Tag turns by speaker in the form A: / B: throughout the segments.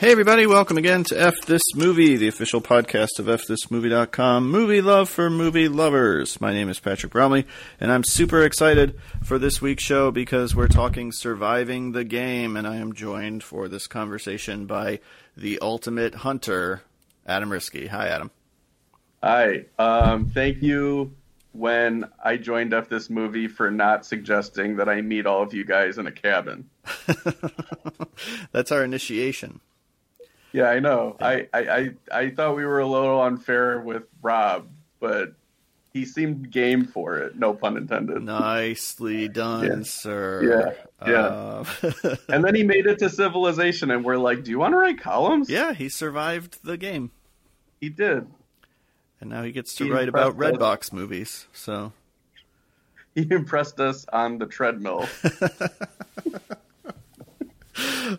A: Hey, everybody, welcome again to F This Movie, the official podcast of FThisMovie.com, movie love for movie lovers. My name is Patrick Bromley, and I'm super excited for this week's show because we're talking surviving the game, and I am joined for this conversation by the ultimate hunter, Adam Riske. Hi, Adam.
B: Hi. Um, thank you when I joined F This Movie for not suggesting that I meet all of you guys in a cabin.
A: That's our initiation.
B: Yeah, I know. I, I, I, I thought we were a little unfair with Rob, but he seemed game for it. No pun intended.
A: Nicely done,
B: Yeah.
A: sir.
B: Yeah, yeah.
A: Uh,
B: And then he made it to Civilization, and we're like, "Do you want to write columns?"
A: yeah, he survived the game,
B: he did.
A: and now he gets to
B: He
A: write about
B: impressed us.
A: Redbox movies. So
B: He impressed us on the treadmill.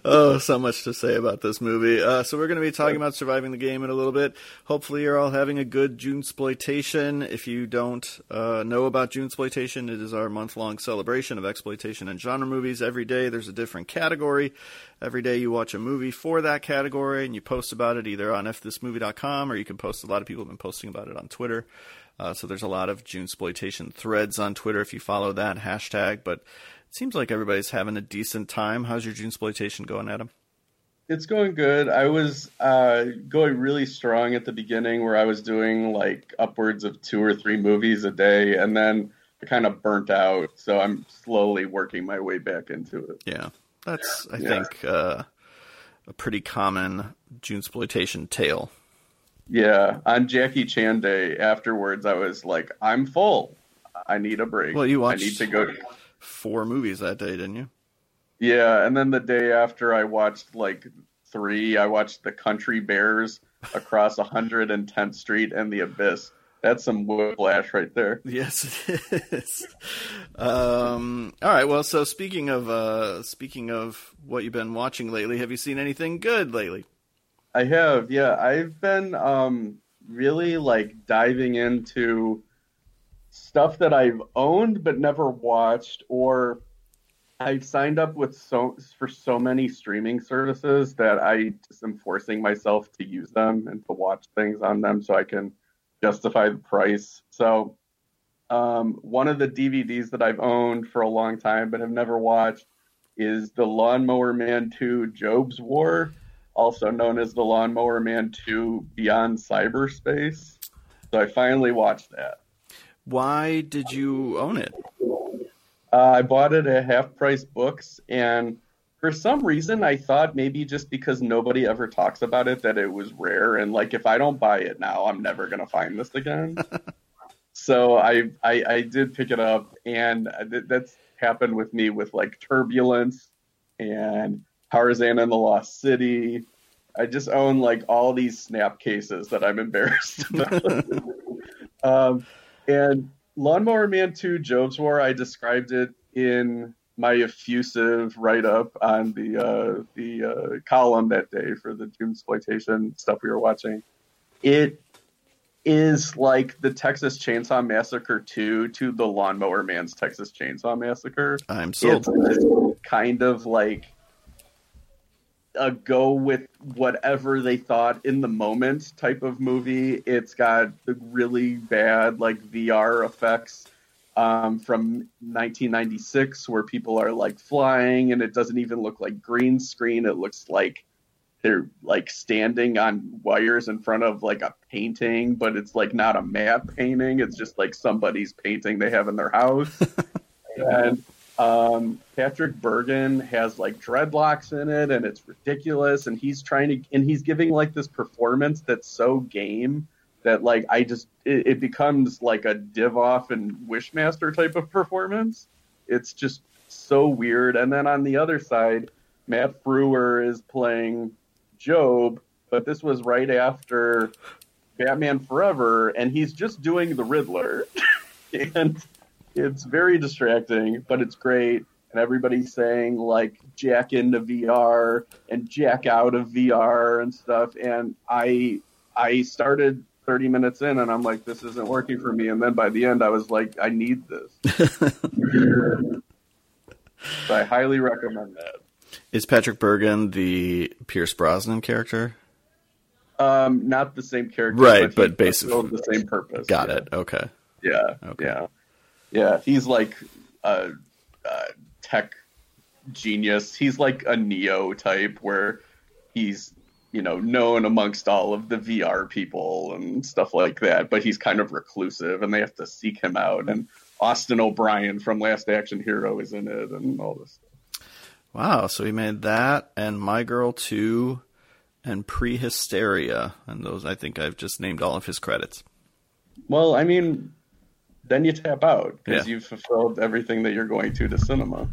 A: oh, so much to say about this movie. Uh, so we're going to be talking about surviving the game in a little bit. Hopefully, you're all having a good Junesploitation. If you don't uh, know about Junesploitation, it is our month-long celebration of exploitation and genre movies. Every day, there's a different category. Every day, you watch a movie for that category, and you post about it either on fthismovie.com or you can post. A lot of people have been posting about it on Twitter. Uh, so there's a lot of Junesploitation threads on Twitter if you follow that hashtag. But seems like everybody's having a decent time. How's your Junesploitation going, Adam?
B: It's going good. I was uh, going really strong at the beginning, where I was doing like upwards of two or three movies a day, and then I kind of burnt out. So I'm slowly working my way back into it.
A: Yeah, that's I
B: Yeah.
A: think uh, a pretty common Junesploitation tale.
B: Yeah, on Jackie Chan Day afterwards, I was like, I'm full. I need a break.
A: Well, you
B: I need to go.
A: Four movies that day, didn't you?
B: Yeah, and then the day after, I watched like three. I watched The Country Bears across 110th Street and The Abyss. That's some whiplash right there.
A: Yes, it is. um, all right. Well, so speaking of uh, speaking of what you've been watching lately, have you seen anything good lately?
B: I have, yeah. I've been um, really like diving into stuff that I've owned but never watched, or I've signed up with so for so many streaming services that I just am forcing myself to use them and to watch things on them so I can justify the price. So, um, one of the DVDs that I've owned for a long time but have never watched is the Lawnmower Man 2 Jobe's War also known as the Lawnmower Man 2 Beyond Cyberspace. So I finally watched that.
A: Why did you own it?
B: Uh, I bought it at half price books, and for some reason, I thought maybe just because nobody ever talks about it that it was rare, and like if I don't buy it now, I'm never gonna find this again. so I, I I did pick it up, and th- that's happened with me with like Turbulence and Tarzan and the Lost City. I just own like all these snap cases that I'm embarrassed about. um, and Lawnmower Man 2 Jobe's War, I described it in my effusive write up on the uh, the uh, column that day for the Junesploitation stuff we were watching. It is like the Texas Chainsaw Massacre 2 to the Lawnmower Man's Texas Chainsaw Massacre.
A: I'm.
B: It's kind of like a go with whatever they thought in the moment type of movie. It's got the really bad like VR effects um, from 1996 where people are like flying and it doesn't even look like green screen. It looks like they're like standing on wires in front of like a painting, but it's like not a map painting. It's just like somebody's painting they have in their house. and um, Patrick Bergin has like dreadlocks in it, and it's ridiculous. And he's trying to, and he's giving like this performance that's so game that like I just it, it becomes like a Divoff and Wishmaster type of performance. It's just so weird. And then on the other side, Matt Frewer is playing Jobe, but this was right after Batman Forever, and he's just doing the Riddler. and it's very distracting, but it's great. And everybody's saying like jack into VR and jack out of VR and stuff. And I I started 30 minutes in and I'm like, this isn't working for me. And then by the end I was like, I need this. so I highly recommend that.
A: Is Patrick Bergin the Pierce Brosnan character?
B: Um, not the same character,
A: Right,
B: he
A: but basically-
B: the same purpose.
A: Got
B: yeah.
A: it. Okay.
B: Yeah,
A: Okay.
B: yeah, yeah. He's like a, a tech genius. He's like a Neo type, where he's you know known amongst all of the VR people and stuff like that. But he's kind of reclusive, and they have to seek him out. And Austin O'Brien from Last Action Hero is in it, and all this.
A: Wow. So he made that and My Girl 2 and Prehysteria. And those, I think I've just named all of his credits.
B: Well, I mean, then you tap out because
A: Yeah.
B: you've fulfilled everything that you're going to to cinema.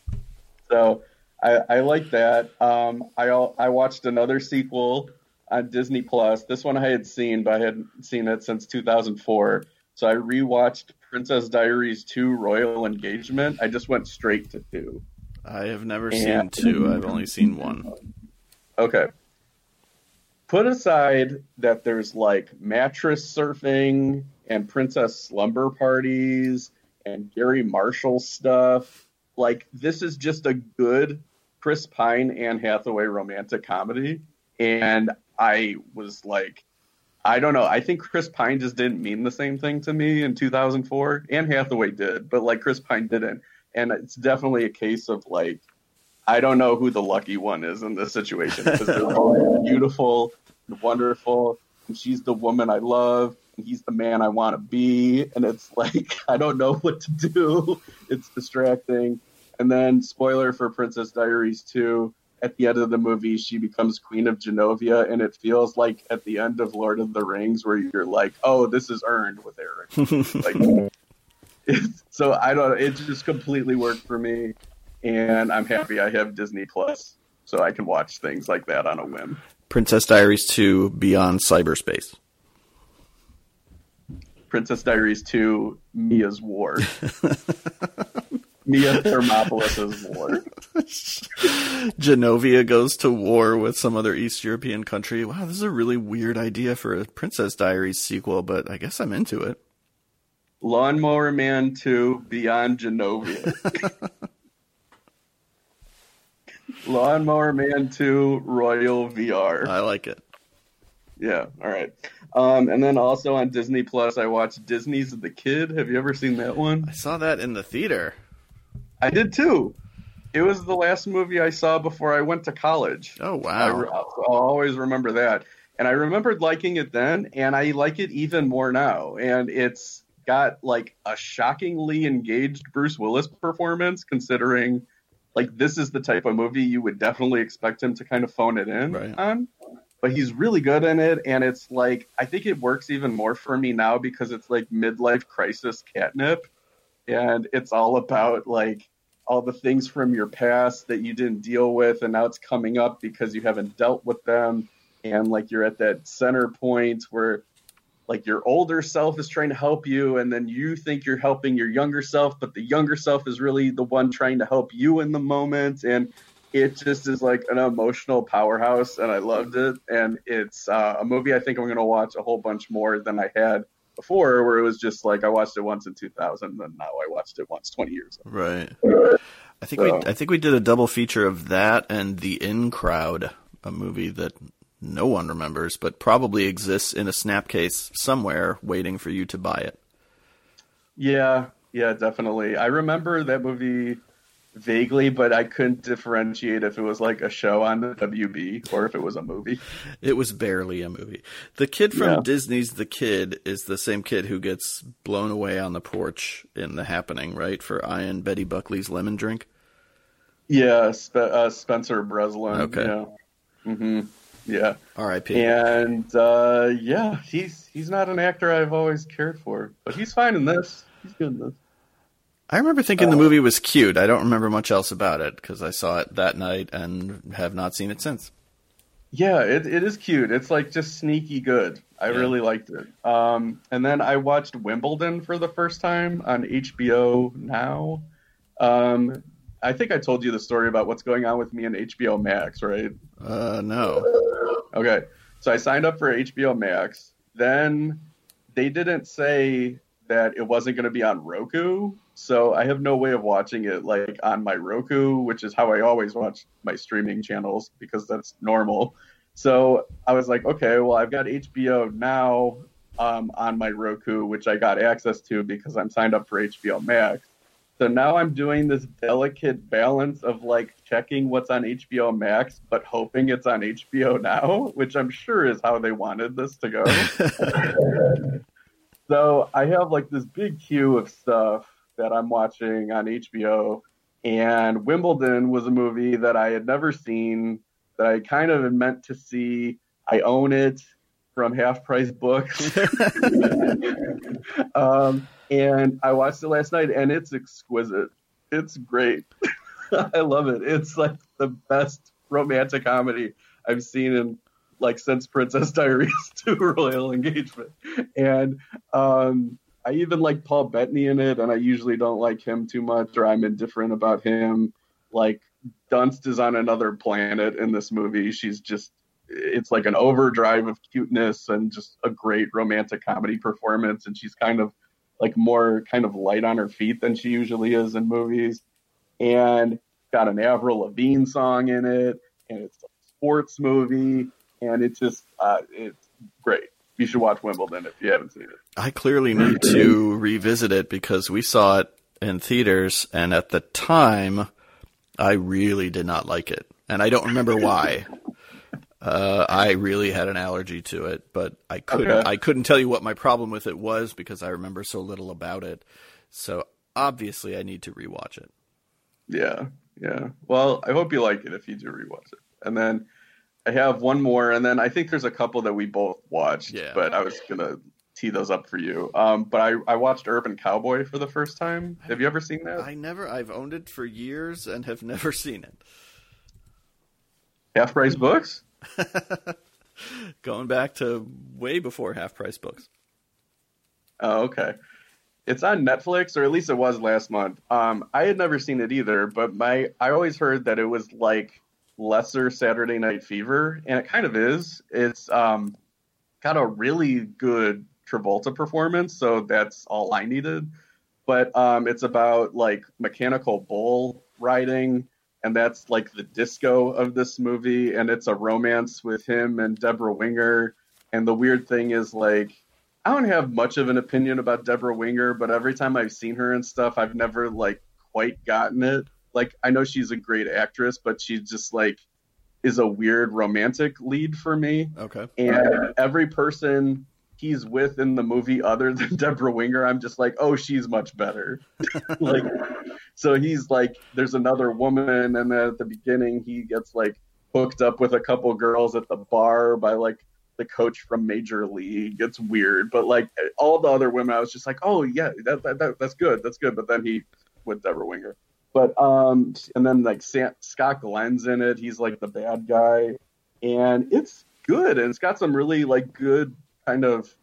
B: so I, I like that. Um, I I watched another sequel on Disney Plus. This one I had seen, but I hadn't seen it since 2004. So I rewatched Princess Diaries 2 Royal Engagement. I just went straight to 2.
A: I have never
B: Yeah.
A: seen two. I've only seen one.
B: Okay. Put aside that there's like mattress surfing and princess slumber parties and Garry Marshall stuff. Like this is just a good Chris Pine and Hathaway romantic comedy. And I was like, I don't know. I think Chris Pine just didn't mean the same thing to me in 2004, and Hathaway did, but like Chris Pine didn't. And it's definitely a case of like, I don't know who the lucky one is in this situation because they're both beautiful, and wonderful, and she's the woman I love, and he's the man I want to be, and it's like I don't know what to do. It's distracting. And then, spoiler for Princess Diaries 2, at the end of the movie, she becomes Queen of Genovia, and it feels like at the end of Lord of the Rings, where you're like, "Oh, this is earned with Eric." like, so I don't. It just completely worked for me, and I'm happy I have Disney Plus, so I can watch things like that on a whim.
A: Princess Diaries 2 Beyond Cyberspace.
B: Princess Diaries 2, Mia's War. Mia Thermopolis' War.
A: Genovia goes to war with some other East European country. Wow, this is a really weird idea for a Princess Diaries sequel, but I guess I'm into it.
B: Lawnmower Man 2, Beyond Genovia. Lawnmower Man 2, Royal VR.
A: I like it.
B: Yeah, all right. Um, and then also on Disney Plus, I watched Disney's The Kid. Have you ever seen that one?
A: I saw that in the theater.
B: I did too. It was the last movie I saw before I went to college.
A: Oh
B: I
A: wow.
B: re- I'll always remember that. And I remembered liking it then, and I like it even more now. And it's got like a shockingly engaged Bruce Willis performance, considering like this is the type of movie you would definitely expect him to kind of phone it in
A: Right.
B: on. But he's really good in it, and it's like I think it works even more for me now because it's like midlife crisis catnip, and it's all about like all the things from your past that you didn't deal with and now it's coming up because you haven't dealt with them and like you're at that center point where like your older self is trying to help you and then you think you're helping your younger self but the younger self is really the one trying to help you in the moment and it just is like an emotional powerhouse and i loved it and it's uh, a movie i think i'm going to watch a whole bunch more than i had before where it was just like i watched it once in 2000 and now i watched it once 20 years ago
A: Right. I think
B: So-
A: we I think we did a double feature of that and The In Crowd, a movie that no one remembers but probably exists in a snapcase somewhere waiting for you to buy it.
B: Yeah, yeah, definitely. I remember that movie vaguely, but I couldn't differentiate if it was like a show on the WB or if it was a movie.
A: It was barely a movie. The kid from
B: Yeah.
A: Disney's The Kid is the same kid who gets blown away on the porch in The Happening, right? For Ian Betty Buckley's lemon drink.
B: Yeah, Spe- uh, Spencer Breslin.
A: Okay.
B: Yeah. hmm Yeah.
A: R.I.P.
B: And uh, yeah, he's he's not an actor I've always cared for, but he's fine in this. He's good in this.
A: I remember thinking the movie was cute. I don't remember much else about it because I saw it that night and have not seen it since.
B: Yeah, it, it is cute. It's like just sneaky good. I
A: Yeah.
B: really liked it. Um, and then I watched Wimbledon for the first time on HBO Now. Um, I think I told you the story about what's going on with me and HBO Max, right?
A: Uh, no.
B: Okay, so I signed up for HBO Max. Then they didn't say that it wasn't going to be on Roku, So I have no way of watching it like on my Roku, which is how I always watch my streaming channels because that's normal. So I was like, okay, well, I've got HBO now um, on my Roku, which I got access to because I'm signed up for HBO Max. So now I'm doing this delicate balance of like checking what's on HBO Max, but hoping it's on HBO now, which I'm sure is how they wanted this to go. so I have like this big queue of stuff that I'm watching on HBO. And Wimbledon was a movie that I had never seen, that I kind of meant to see. I own it from Half Price Books. um, and I watched it last night, and it's exquisite. It's great. I love it. It's like the best romantic comedy I've seen in like since Princess Diaries to Royal Engagement. And um, I even like Paul Bettany in it, and I usually don't like him too much, or I'm indifferent about him. Like Dunst is on another planet in this movie. She's just it's like an overdrive of cuteness and just a great romantic comedy performance, and she's kind of like more kind of light on her feet than she usually is in movies. And got an Avril Lavigne song in it, and it's a sports movie, and it's just uh, it's great you should watch Wimbledon if you haven't seen it.
A: I clearly need to revisit it because we saw it in theaters, and at the time, I really did not like it, and I don't remember why. Uh, I really had an allergy to it, but I couldn't. Okay. I couldn't tell you what my problem with it was because I remember so little about it. So obviously, I need to rewatch it.
B: Yeah, yeah. Well, I hope you like it if you do rewatch it, and then I have one more, and then I think there's a couple that we both watched. Yeah. But I was gonna tee those up for you. Um, but I, I watched Urban Cowboy for the first time. Have you ever seen that?
A: I never. I've owned it for years and have never seen it.
B: Half Price Books.
A: Going back to way before Half Price Books.
B: Oh, okay. It's on Netflix, or at least it was last month. Um, I had never seen it either, but my I always heard that it was like lesser Saturday Night Fever, and it kind of is. It's um, got a really good Travolta performance, so that's all I needed. But um, it's about like mechanical bull riding, and that's like the disco of this movie, and it's a romance with him and Debra Winger. And the weird thing is like I don't have much of an opinion about Debra Winger, but every time I've seen her and stuff, I've never like quite gotten it like I know she's a great actress, but she just like is a weird romantic lead for me.
A: Okay.
B: And every person he's with in the movie other than Debra Winger, I'm just like, oh, she's much better. like, so he's like, there's another woman, and then at the beginning he gets like hooked up with a couple girls at the bar by like the coach from Major League. It's weird, but like all the other women, I was just like, oh yeah, that, that, that that's good, that's good. But then he with Debra Winger. But um, and then like Sam, Scott Glenn's in it. He's like the bad guy, and it's good. And it's got some really like good kind of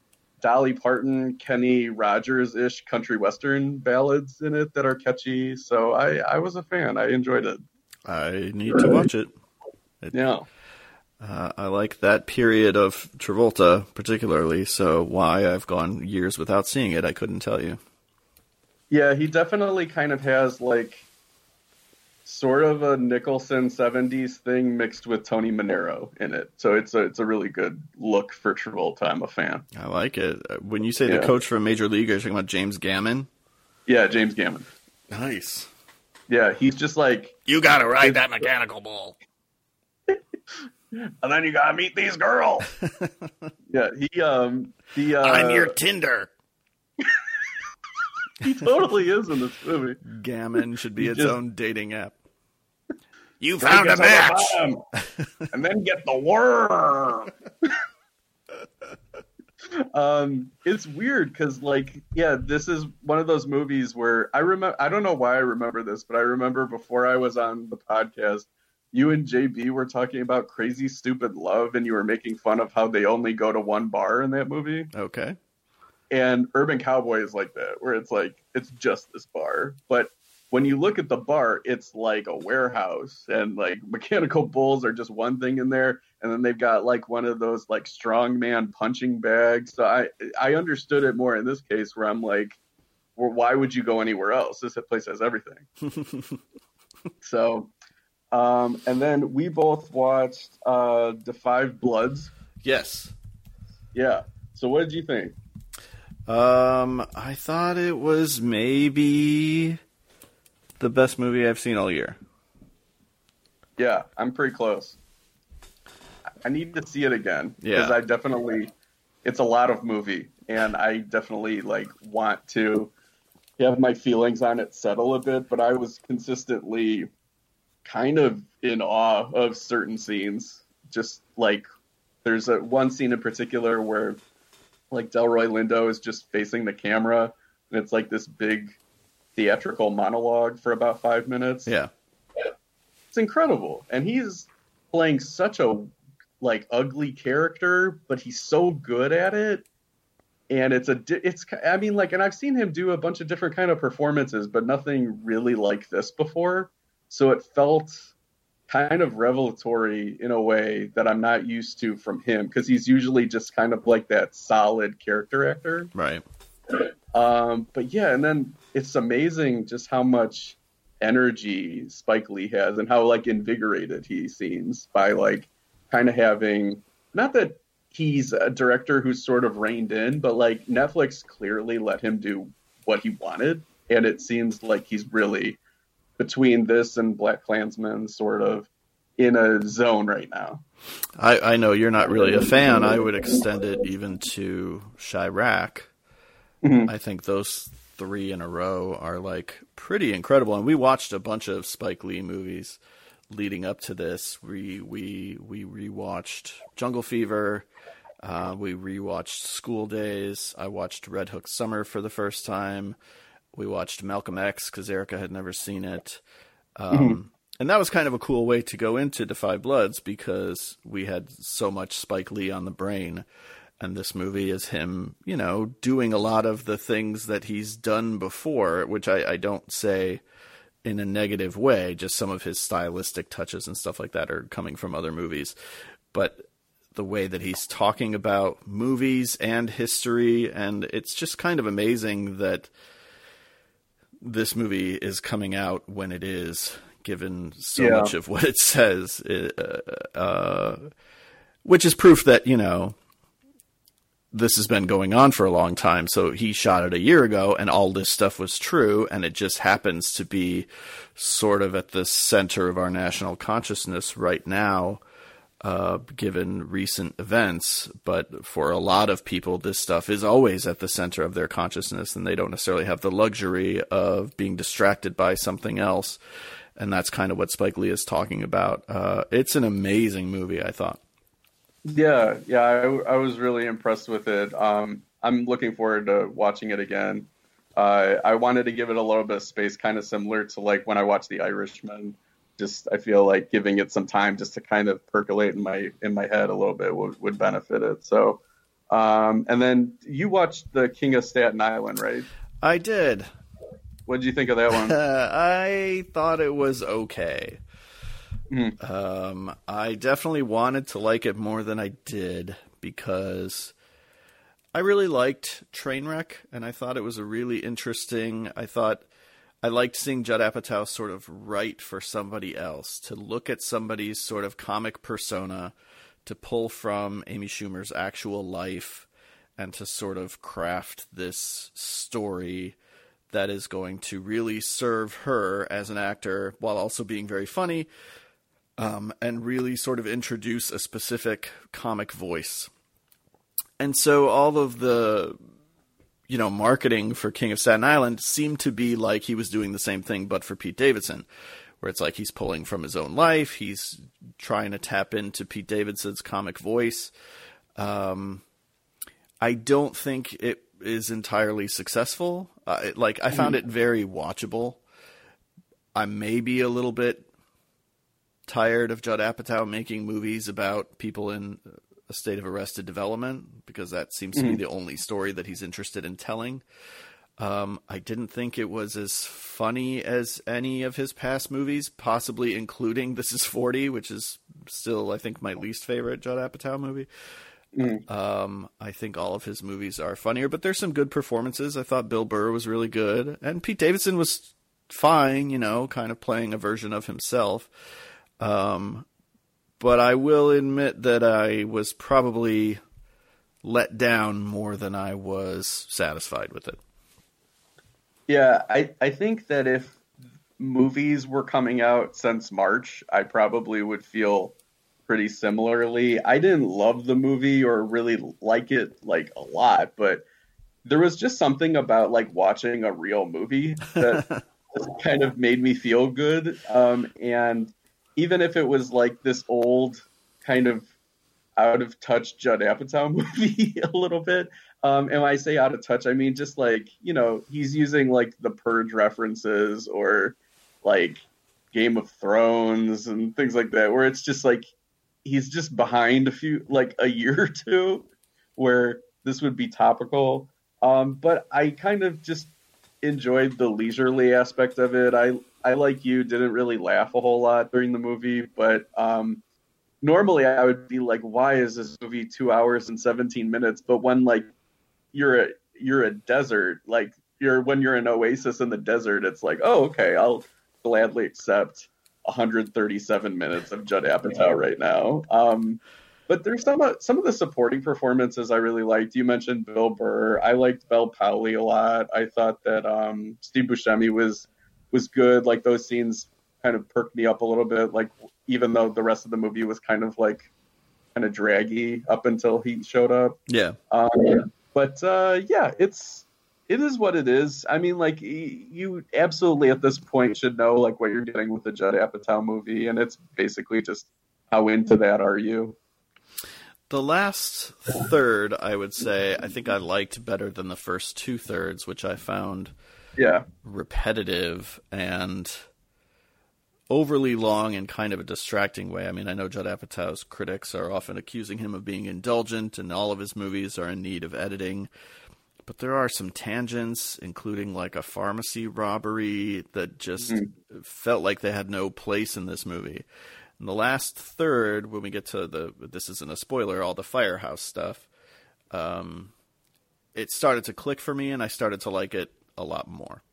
B: Dolly Parton, Kenny Rogers ish country western ballads in it that are catchy. So I I was a fan. I enjoyed it.
A: I need to watch it.
B: it yeah.
A: Uh, I like that period of Travolta particularly, so why I've gone years without seeing it, I couldn't tell you.
B: Yeah, he definitely kind of has like sort of a Nicholson '70s thing mixed with Tony Manero in it. So it's a it's a really good look for Travolta. I'm a fan.
A: I like it. Uh, when you say yeah. the coach from Major League, are you talking about James Gammon?
B: Yeah, James Gammon.
A: Nice.
B: Yeah, he's just like
A: you got to ride that mechanical bull.
B: and then you gotta meet these girls. yeah, he um the uh,
A: I'm your Tinder.
B: He totally is in this movie.
A: Gammon should be its just, own dating app. You found a match,
B: and then get the worm. um, it's weird because, like, yeah, this is one of those movies where I remember. I don't know why I remember this, but I remember before I was on the podcast, you and JB were talking about Crazy Stupid Love, and you were making fun of how they only go to one bar in that movie.
A: Okay.
B: And Urban Cowboy is like that, where it's like it's just this bar, but when you look at the bar, it's like a warehouse, and like mechanical bulls are just one thing in there, and then they've got like one of those like strongman punching bags. So I I understood it more in this case, where I'm like, well, why would you go anywhere else? This place has everything. so, um, and then we both watched uh, Da 5 Bloods.
A: Yes.
B: Yeah. So what did you think?
A: Um, I thought it was maybe the best movie I've seen all year.
B: Yeah, I'm pretty close. I need to see it again
A: Yeah.
B: because I definitely it's a lot of movie and I definitely like want to have my feelings on it settle a bit, but I was consistently kind of in awe of certain scenes. Just like there's a one scene in particular where like Delroy Lindo is just facing the camera and it's like this big theatrical monologue for about five minutes.
A: Yeah.
B: it's incredible. And he's playing such a like ugly character but he's so good at it. And it's a it's i mean like and i've seen him do a bunch of different kind of performances but nothing really like this before. So it felt kind of revelatory in a way that i'm not used to from him because he's usually just kind of like that solid character actor
A: Right.
B: um, but yeah, and then it's amazing just how much energy Spike Lee has and how like invigorated he seems by like kind of having not that he's a director who's sort of reined in, but like Netflix clearly let him do what he wanted, and it seems like he's really between this and BlacKkKlansman sort of in a zone right now.
A: I, I know you're not really a fan. I would extend it even to Chi-Raq.
B: Mhm.
A: I think those three in a row are like pretty incredible. And we watched a bunch of Spike Lee movies leading up to this. We we we rewatched Jungle Fever. Uh, we rewatched School Daze. I watched Red Hook Summer for the first time. We watched Malcolm X because Erica had never seen it. Um, And that was kind of a cool way to go into Da 5 Bloods because we had so much Spike Lee on the brain. And this movie is him, you know, doing a lot of the things that he's done before, which I, I don't say in a negative way. Just some of his stylistic touches and stuff like that are coming from other movies. But the way that he's talking about movies and history, and it's just kind of amazing that this movie is coming out when it is, given so
B: Yeah.
A: much of what it says, uh, uh, which is proof that you know this has been going on for a long time. So he shot it a year ago, and all this stuff was true, and it just happens to be sort of at the center of our national consciousness right now uh, given recent events. But for a lot of people, this stuff is always at the center of their consciousness, and they don't necessarily have the luxury of being distracted by something else. And that's kind of what Spike Lee is talking about. Uh, it's an amazing movie, I thought.
B: Yeah, yeah, I, I was really impressed with it. Um, I'm looking forward to watching it again. Uh, I wanted to give it a little bit of space, kind of similar to like when I watched The Irishman. Just I feel like giving it some time just to kind of percolate in my in my head a little bit would, would benefit it. So, um, and then you watched The King of Staten Island, right?
A: I did.
B: What did you think of that one?
A: I thought it was okay.
B: Mhm.
A: Um, I definitely wanted to like it more than I did because I really liked Trainwreck, and I thought it was a really interesting. I thought I liked seeing Judd Apatow sort of write for somebody else to look at somebody's sort of comic persona, to pull from Amy Schumer's actual life, and to sort of craft this story that is going to really serve her as an actor while also being very funny um, and really sort of introduce a specific comic voice. And so all of the you know marketing for King of Staten Island seemed to be like he was doing the same thing but for Pete Davidson where it's like he's pulling from his own life, he's trying to tap into Pete Davidson's comic voice. Um, I don't think it is entirely successful. Uh, it, like I found it very watchable. I may be a little bit tired of Judd Apatow making movies about people in a state of arrested development because that seems to be the only story that he's interested in telling. Um, I didn't think it was as funny as any of his past movies, possibly including This Is 40, which is still, I think, my least favorite Judd Apatow movie.
B: Mm.
A: Um, I think all of his movies are funnier, but there's some good performances. I thought Bill Burr was really good, and Pete Davidson was fine. You know, kind of playing a version of himself. Um, but I will admit that I was probably let down more than I was satisfied with it.
B: Yeah, I, I think that if movies were coming out since March, I probably would feel pretty similarly. I didn't love the movie or really like it like a lot, but there was just something about like watching a real movie that kind of made me feel good. Um, and even if it was like this old kind of out of touch Judd Apatow movie a little bit. Um, and when I say out of touch, I mean just like you know he's using like the Purge references or like Game of Thrones and things like that, where it's just like he's just behind a few like a year or two, where this would be topical. Um, but I kind of just enjoyed the leisurely aspect of it. I I like you didn't really laugh a whole lot during the movie, but um, normally I would be like, why is this movie two hours and seventeen minutes? But when like you're a you're a desert, like you're when you're an oasis in the desert, it's like, oh okay, I'll gladly accept 137 minutes of Judd Apatow right now. Um, but there's some some of the supporting performances I really liked. You mentioned Bill Burr. I liked Bel Powley a lot. I thought that um, Steve Buscemi was was good. Like those scenes kind of perked me up a little bit. Like even though the rest of the movie was kind of like kind of draggy up until he showed up.
A: Yeah.
B: Um, but uh, yeah, it's it is what it is. I mean, like you absolutely at this point should know like what you're getting with the Judd Apatow movie, and it's basically just how into that are you.
A: The last third, I would say, I think I liked better than the first two thirds, which I found
B: yeah
A: repetitive and overly long in kind of a distracting way. I mean, I know Judd Apatow's critics are often accusing him of being indulgent, and all of his movies are in need of editing. But there are some tangents, including like a pharmacy robbery, that just mm-hmm. felt like they had no place in this movie. In the last third, when we get to the this isn't a spoiler, all the firehouse stuff, um, it started to click for me, and I started to like it a lot more.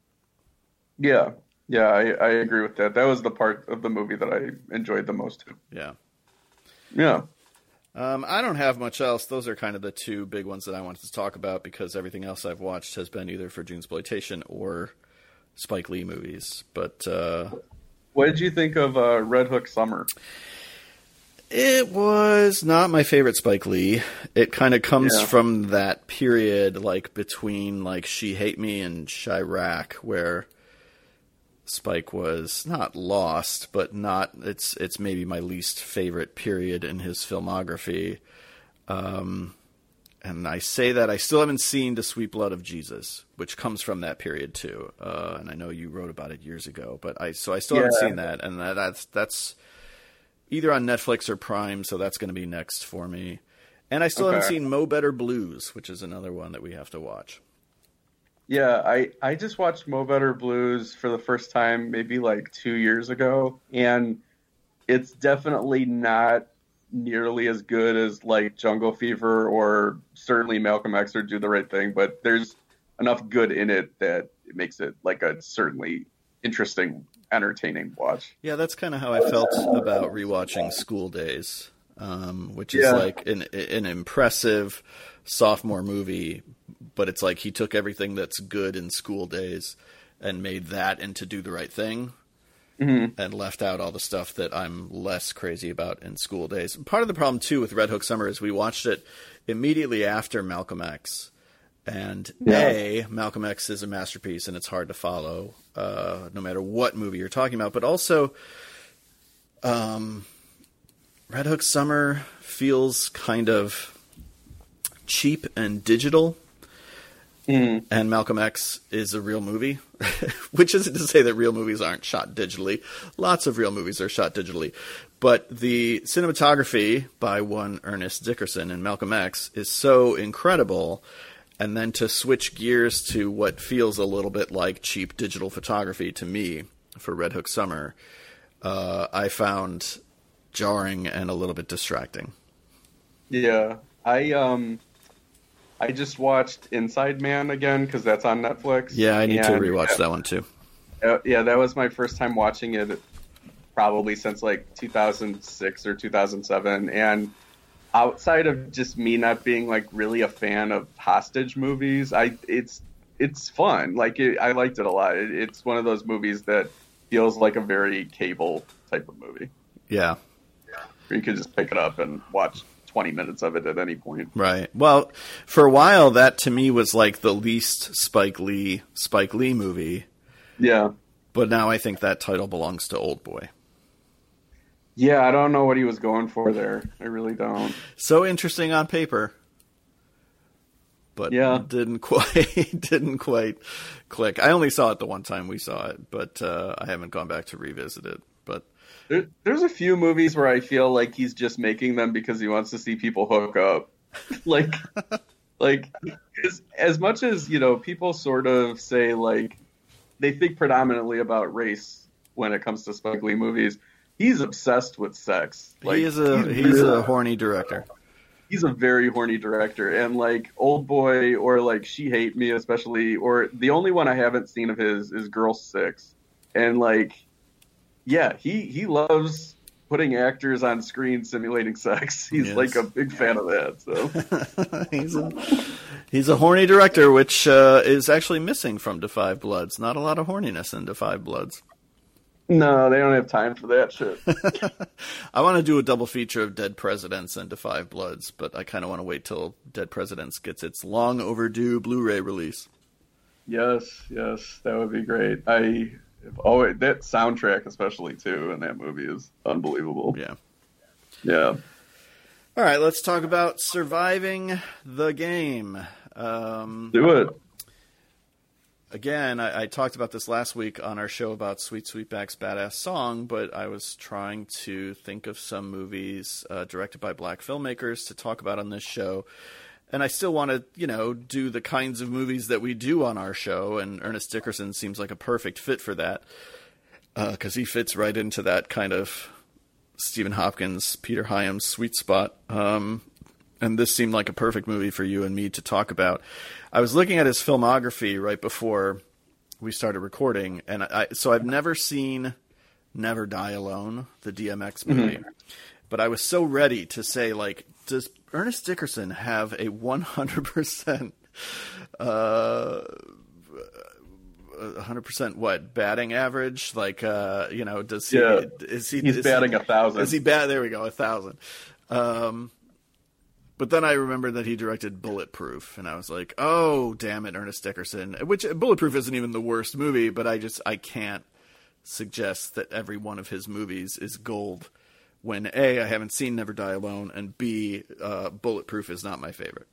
B: Yeah, yeah, I, I agree with that. That was the part of the movie that I enjoyed the most.
A: Yeah.
B: Yeah.
A: Um, I don't have much else. Those are kind of the two big ones that I wanted to talk about because everything else I've watched has been either for Junesploitation or Spike Lee movies. But uh,
B: what did you think of uh, Red Hook Summer?
A: It was not my favorite Spike Lee. It kind of comes yeah. from that period, like between like She Hate Me and Chi-Raq, where Spike was not lost, but not it's it's maybe my least favorite period in his filmography. Um, and I say that I still haven't seen The Sweet Blood of Jesus, which comes from that period too. Uh, and I know you wrote about it years ago, but I so I still yeah. haven't seen that, and that, that's that's either on Netflix or Prime, so that's going to be next for me. And I still okay. haven't seen Mo Better Blues, which is another one that we have to watch.
B: Yeah, I, I just watched Mo Better Blues for the first time maybe like two years ago, and it's definitely not nearly as good as like Jungle Fever or certainly Malcolm X or Do the Right Thing, but there's enough good in it that it makes it like a certainly interesting, entertaining watch.
A: Yeah, that's kind of how I felt about rewatching School Daze, um, which is yeah. like an an impressive sophomore movie, but it's like he took everything that's good in School Daze and made that into do the right thing mm-hmm. and left out all the stuff that I'm less crazy about in School Daze. Part of the problem too with Red Hook Summer is we watched it immediately after Malcolm X. And yeah. A, Malcolm X is a masterpiece and it's hard to follow, uh, no matter what movie you're talking about. But also, um, Red Hook Summer feels kind of cheap and digital. Mm. And Malcolm X is a real movie, which isn't to say that real movies aren't shot digitally. Lots of real movies are shot digitally. But the cinematography by one Ernest Dickerson in Malcolm X is so incredible. And then to switch gears to what feels a little bit like cheap digital photography to me for Red Hook Summer, uh, I found jarring and a little bit distracting.
B: Yeah, I um, I just watched Inside Man again because that's on Netflix.
A: Yeah, I need to rewatch that one too.
B: Uh, yeah, that was my first time watching it, probably since like 2006 or 2007. And outside of just me not being like really a fan of hostage movies, I it's it's fun. Like it, I liked it a lot. It, it's one of those movies that feels like a very cable type of movie
A: Yeah,
B: where you could just pick it up and watch 20 minutes of it at any point.
A: right. Well, for a while, that to me was like the least Spike Lee Spike Lee movie,
B: Yeah.
A: but now I think that title belongs to Oldboy.
B: Yeah, I don't know what he was going for there. I really don't.
A: So interesting on paper, but
B: Yeah.
A: didn't quite didn't quite click. I only saw it the one time we saw it, but uh, I haven't gone back to revisit it. But
B: There, there's a few movies where I feel like he's just making them because he wants to see people hook up. like, like as, as much as you know, people sort of say like they think predominantly about race when it comes to Spike Lee movies. He's obsessed with sex. Like,
A: he is a he's,
B: really-
A: a horny director.
B: he's a very horny director and like Oldboy or like she hate me especially or the only one i haven't seen of his is girl six and like yeah he he loves putting actors on screen simulating sex he's
A: Yes.
B: like a big fan of that so
A: he's a he's a horny director, which uh, is actually missing from Da 5 Bloods. Not a lot of horniness in Da 5 Bloods.
B: No they don't have time for that shit
A: I want to do a double feature of Dead Presidents and Da 5 Bloods, but I kind of want to wait till Dead Presidents gets its long overdue Blu-ray release.
B: yes yes that would be great i always that soundtrack especially too in that movie is unbelievable
A: Yeah.
B: yeah
A: All right, let's talk about surviving the game. Um,
B: do it
A: again, I, I talked about this last week on our show about Sweet Sweetback's Badass Song, but I was trying to think of some movies uh, directed by black filmmakers to talk about on this show. And I still want to, you know, do the kinds of movies that we do on our show, and Ernest Dickerson seems like a perfect fit for that because he fits right into that kind of Stephen Hopkins, Peter Hyams sweet spot. Um, and this seemed like a perfect movie for you and me to talk about. I was looking at his filmography right before we started recording, and I so I've never seen Never Die Alone, the DMX movie, but I was so ready to say like, does Ernest Dickerson have a one hundred percent? Uh, 100% what batting average like uh you know does he
B: Yeah.
A: is he
B: he's
A: is
B: batting
A: he,
B: a thousand
A: is he bad? There we go, a thousand. Um, but then I remembered that he directed Bulletproof, and I was like, "Oh, damn it, Ernest Dickerson!" Which Bulletproof isn't even the worst movie, but I just I can't suggest that every one of his movies is gold. When a I haven't seen Never Die Alone, and b uh, Bulletproof is not my favorite.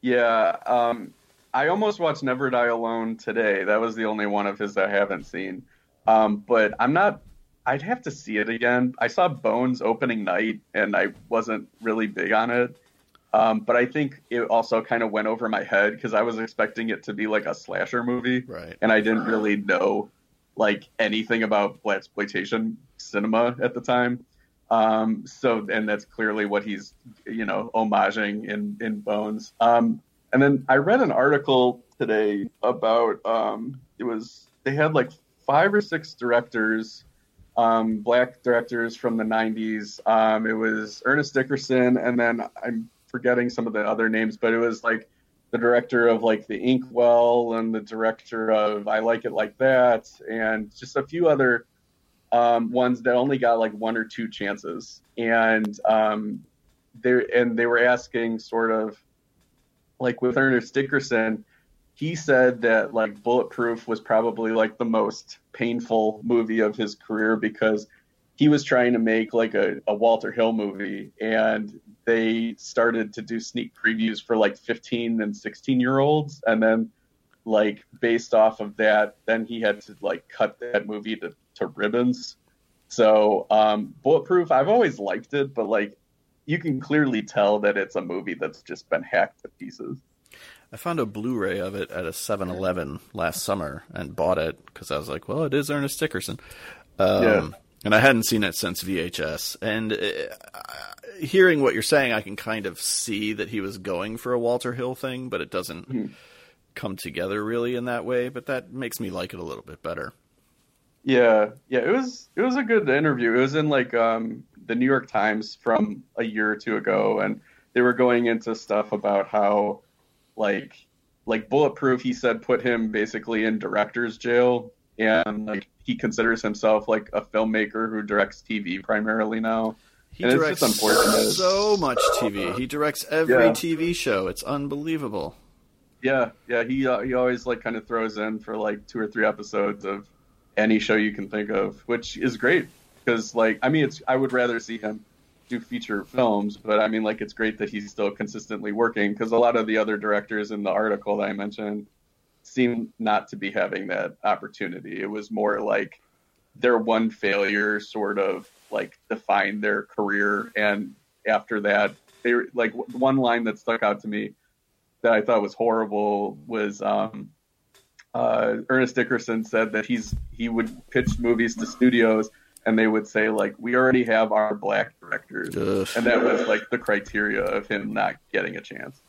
B: Yeah, um, I almost watched Never Die Alone today. That was the only one of his I haven't seen. Um, but I'm not. I'd have to see it again. I saw Bones opening night, and I wasn't really big on it. Um, but I think it also kind of went over my head because I was expecting it to be like a slasher movie,
A: Right.
B: and I didn't really know like anything about blaxploitation cinema at the time. Um, so, and that's clearly what he's, you know, homaging in in Bones. Um, and then I read an article today about um, it was they had like five or six directors, um, black directors from the '90s. Um, it was Ernest Dickerson, and then I'm forgetting some of the other names, but it was like the director of like the Inkwell and the director of I Like It Like That, and just a few other um, ones that only got like one or two chances, and um, they and they were asking sort of like with Ernest Dickerson, he said that like Bulletproof was probably like the most painful movie of his career because he was trying to make like a, a Walter Hill movie and they started to do sneak previews for like 15 and 16 year olds and then like based off of that then he had to like cut that movie to, to ribbons so um bulletproof i've always liked it but like you can clearly tell that it's a movie that's just been hacked to pieces
A: I found a Blu-ray of it at a 7-Eleven last summer and bought it because I was like, well, it is Ernest Dickerson. Um,
B: Yeah.
A: And I hadn't seen it since VHS. And uh, hearing what you're saying, I can kind of see that he was going for a Walter Hill thing, but it doesn't mm-hmm. come together really in that way. But that makes me like it a little bit better.
B: Yeah, yeah, it was it was a good interview. It was in like um, the New York Times from a year or two ago, and they were going into stuff about how like like bulletproof he said put him basically in director's jail and like he considers himself like a filmmaker who directs tv primarily now.
A: He and directs so much tv he directs every yeah. tv show. It's unbelievable.
B: Yeah yeah he uh, he always like kind of throws in for like two or three episodes of any show you can think of which is great. Because like i mean it's i would rather see him do feature films, but I mean, like, it's great that he's still consistently working because a lot of the other directors in the article that I mentioned seem not to be having that opportunity. It was more like their one failure sort of like defined their career, and after that, they like one line that stuck out to me that I thought was horrible was um, uh, Ernest Dickerson said that he's he would pitch movies to studios and they would say like we already have our black directors Ugh. and that was like the criteria of him not getting a chance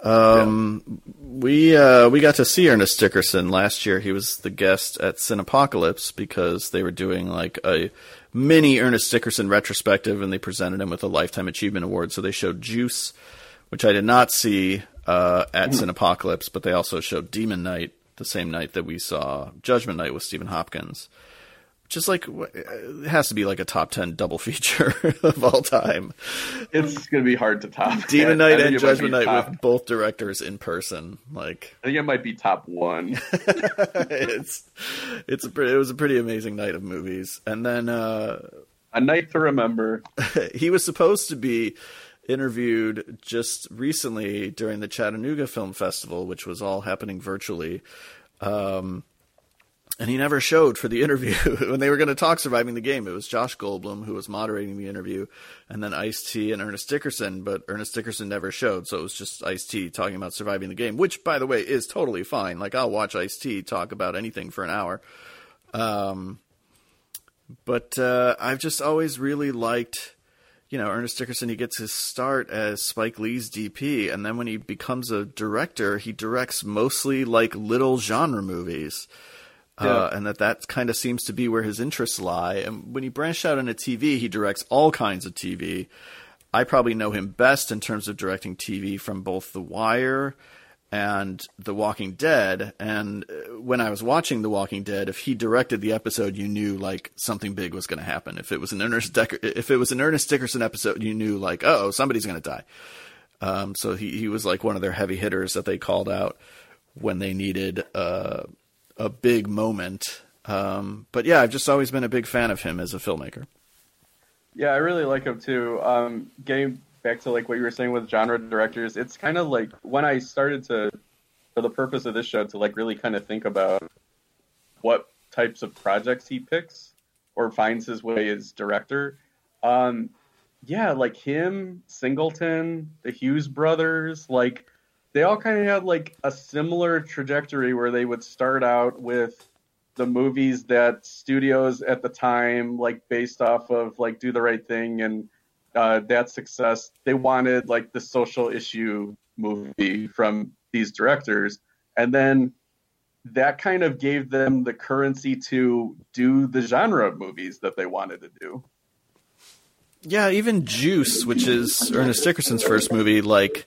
A: um, yeah. we uh, we got to see Ernest Dickerson last year. He was the guest at Cinepocalypse because they were doing like a mini Ernest Dickerson retrospective, and they presented him with a Lifetime Achievement Award. So they showed Juice, which I did not see uh, at mm. Cinepocalypse, but they also showed Demon Knight the same night that we saw Judgment Night with Stephen Hopkins. Just like it has to be like a top ten double feature of all time.
B: It's gonna be hard to top.
A: Demon Knight and Judgment Night top. with both directors in person. Like
B: I think it might be top one.
A: it's it's a it was a pretty amazing night of movies, and then uh,
B: a night to remember.
A: he was supposed to be interviewed just recently during the Chattanooga Film Festival, which was all happening virtually. Um, and he never showed for the interview when they were going to talk surviving the game. It was Josh Goldbloom who was moderating the interview, and then Ice T and Ernest Dickerson. But Ernest Dickerson never showed, so it was just Ice T talking about surviving the game, which, by the way, is totally fine. Like I'll watch Ice T talk about anything for an hour. Um, but uh, I've just always really liked you know, Ernest Dickerson, he gets his start as Spike Lee's DP, and then when he becomes a director, he directs mostly like little genre movies. Yeah. Uh, and that that kind of seems to be where his interests lie. And when he branched out into TV, he directs all kinds of TV. I probably know him best in terms of directing TV from both The Wire and The Walking Dead. And uh, when I was watching The Walking Dead, if he directed the episode, you knew like something big was going to happen. If it was an Ernest if it was an Ernest Dickerson episode, you knew like, oh, somebody's going to die. Um, so he he was like one of their heavy hitters that they called out when they needed uh, a big moment. Um, but yeah, I've just always been a big fan of him as a filmmaker.
B: Yeah, I really like him too. Um, getting back to like what you were saying with genre directors, it's kind of like when I started to, for the purpose of this show, to like really kind of think about what types of projects he picks or finds his way as director. Um, yeah, like him, Singleton, the Hughes brothers, like they all kind of had like a similar trajectory where they would start out with the movies that studios at the time like based off of like do the right thing and uh, that success, they wanted like the social issue movie from these directors, and then that kind of gave them the currency to do the genre of movies that they wanted to do.
A: Yeah, even Juice, which is Ernest Dickerson's first movie, like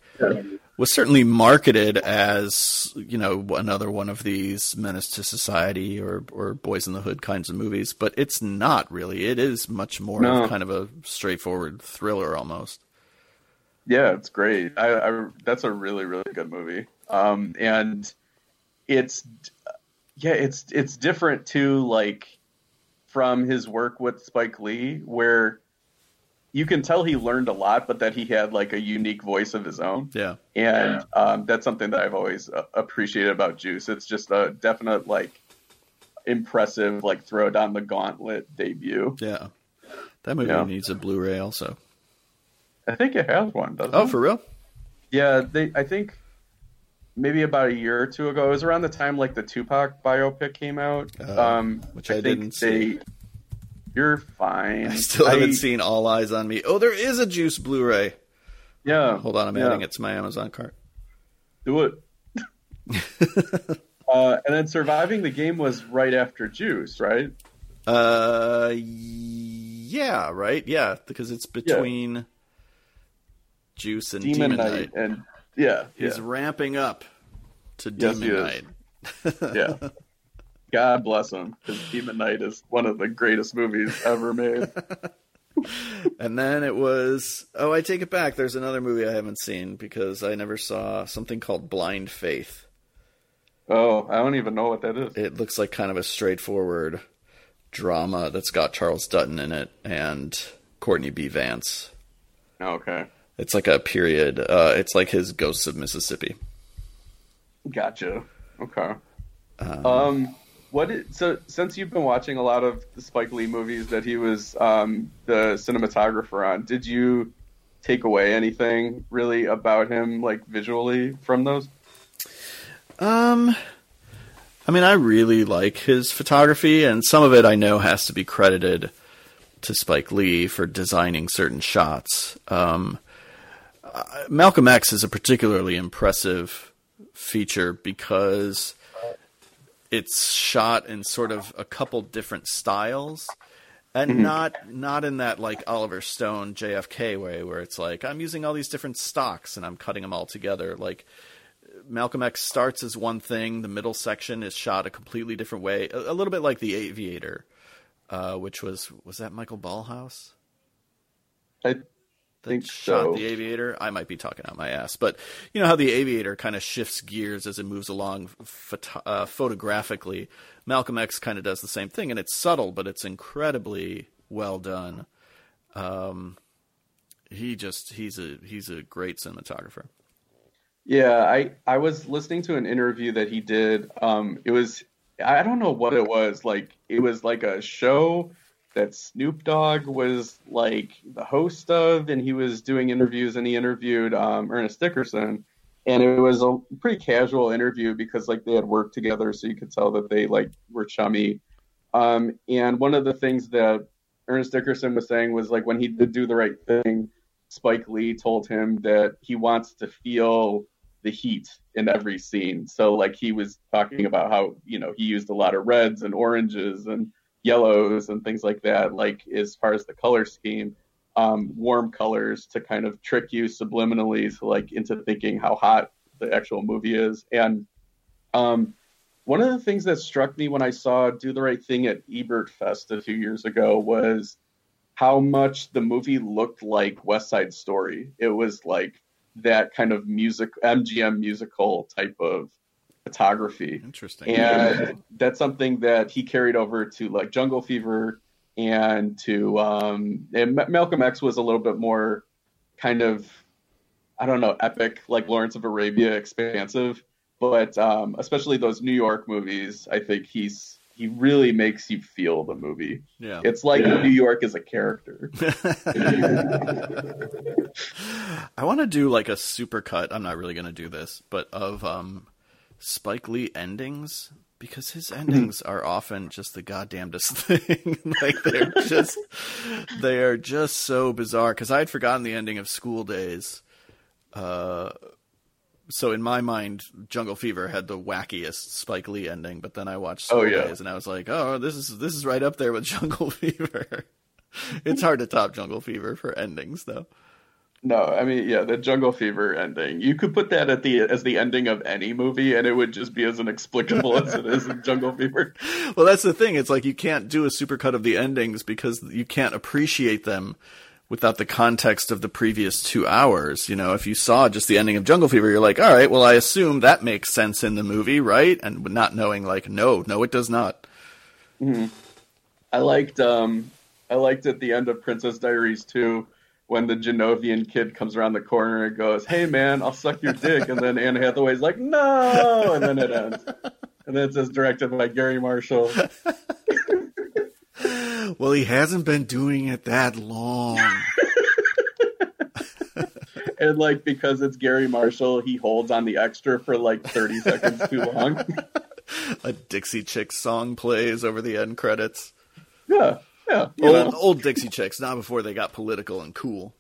A: was certainly marketed as you know another one of these menace to society or or boys in the hood kinds of movies but it's not really. It is much more no. of kind of a straightforward thriller almost.
B: Yeah it's great. I, I that's a really really good movie. Um, and it's yeah it's it's different too like from his work with spike lee where you can tell he learned a lot, but that he had like a unique voice of his own.
A: Yeah,
B: and yeah. Um, that's something that I've always uh, appreciated about Juice. It's just a definite like impressive like throw down the gauntlet debut.
A: Yeah, that movie yeah. needs a Blu-ray also.
B: I think it has one. Doesn't it?
A: oh,
B: it?
A: for real?
B: Yeah, they. I think maybe about a year or two ago. It was around the time like the Tupac biopic came out,
A: uh, um, which I, I didn't they, see
B: You're fine.
A: I still haven't seen All Eyez on Me. Oh, there is a Juice Blu-ray.
B: Yeah.
A: Hold on, I'm
B: yeah.
A: adding it to my Amazon cart.
B: Do it. uh, and then surviving the game was right after Juice, right?
A: Uh, yeah, right, yeah, because it's between Juice and
B: Demon,
A: Demon,
B: Knight,
A: Knight.
B: and yeah,
A: He's
B: yeah,
A: ramping up to
B: Yes,
A: Demon
B: he is.
A: Knight.
B: yeah. God bless him, because Demon Knight is one of the greatest movies ever made.
A: And then it was oh, I take it back. There's another movie I haven't seen because I never saw something called Blind Faith.
B: Oh, I don't even know what that is.
A: It looks like kind of a straightforward drama that's got Charles Dutton in it and Courtney B. Vance.
B: Okay,
A: It's like a period. Uh, it's like his Ghosts of Mississippi.
B: gotcha. Okay. Um, what? Is, so since you've been watching a lot of the Spike Lee movies that he was um, the cinematographer on, did you take away anything really about him, like visually, from those?
A: Um, I mean, I really like his photography, and some of it I know has to be credited to Spike Lee for designing certain shots. Um, Malcolm X is a particularly impressive feature because it's shot in sort of a couple different styles. And not not in that like Oliver Stone JFK way where it's like I'm using all these different stocks and I'm cutting them all together. Like Malcolm X starts as one thing. The middle section is shot a completely different way, a, a little bit like The Aviator, uh, which was was that Michael Ballhaus
B: I
A: that
B: think
A: shot
B: so.
A: The Aviator? I might be talking out my ass, but you know how The Aviator kind of shifts gears as it moves along photo- uh, photographically. Malcolm X kind of does the same thing, and it's subtle, but it's incredibly well done. Um, he just he's a he's a great cinematographer.
B: Yeah, I I was listening to an interview that he did. Um, it was I don't know what it was like. It was like a show that Snoop Dogg was like the host of, and he was doing interviews, and he interviewed um, Ernest Dickerson, and it was a pretty casual interview because like they had worked together, so you could tell that they like were chummy. Um, and one of the things that Ernest Dickerson was saying was like when he did do the right thing, Spike Lee told him that he wants to feel the heat in every scene. So like he was talking about how, you know, he used a lot of reds and oranges and yellows and things like that, like as far as the color scheme, um, warm colors to kind of trick you subliminally to like into thinking how hot the actual movie is. And um one of the things that struck me when I saw Do the Right Thing at Ebert Fest a few years ago was how much the movie looked like West Side Story. It was like that kind of music MGM musical type of photography.
A: Interesting.
B: And that's something that he carried over to like Jungle Fever and to um and Malcolm X was a little bit more kind of I don't know, epic like Lawrence of Arabia expansive, but um especially those New York movies, I think he's he really makes you feel the movie.
A: yeah.
B: It's like
C: Yeah.
B: New York is a character.
A: I want to do like a super cut. I'm not really going to do this, but of um, Spike Lee endings because his endings are often just the goddamnedest thing. like they're just they are just so bizarre. Because I had forgotten the ending of School Daze. Uh, so in my mind, Jungle Fever had the wackiest Spike Lee ending, but then I watched School
B: Oh, yeah.
A: Daze and I was like, oh, this is this is right up there with Jungle Fever. it's hard to top Jungle Fever for endings, though.
B: No, I mean, yeah, the Jungle Fever ending. You could put that at the as the ending of any movie, and it would just be as inexplicable as it is in Jungle Fever.
A: Well, that's the thing. It's like you can't do a supercut of the endings because you can't appreciate them without the context of the previous two hours. You know, if you saw just the ending of Jungle Fever, you're like, all right, well, I assume that makes sense in the movie, right? And not knowing, like, no, no, it does not.
B: I liked um I liked at the end of Princess Diaries 2 when the Genovian kid comes around the corner and goes, "Hey man, I'll suck your dick," and then Anne Hathaway's like, "No," and then it ends. And then it says directed by Garry Marshall.
A: Well, he hasn't been doing it that long.
B: And like because it's Garry Marshall, he holds on the extra for like 30 seconds too long.
A: a Dixie Chicks song plays over the end credits.
B: yeah. Yeah,
A: Old, old Dixie Chicks, not before they got political and cool.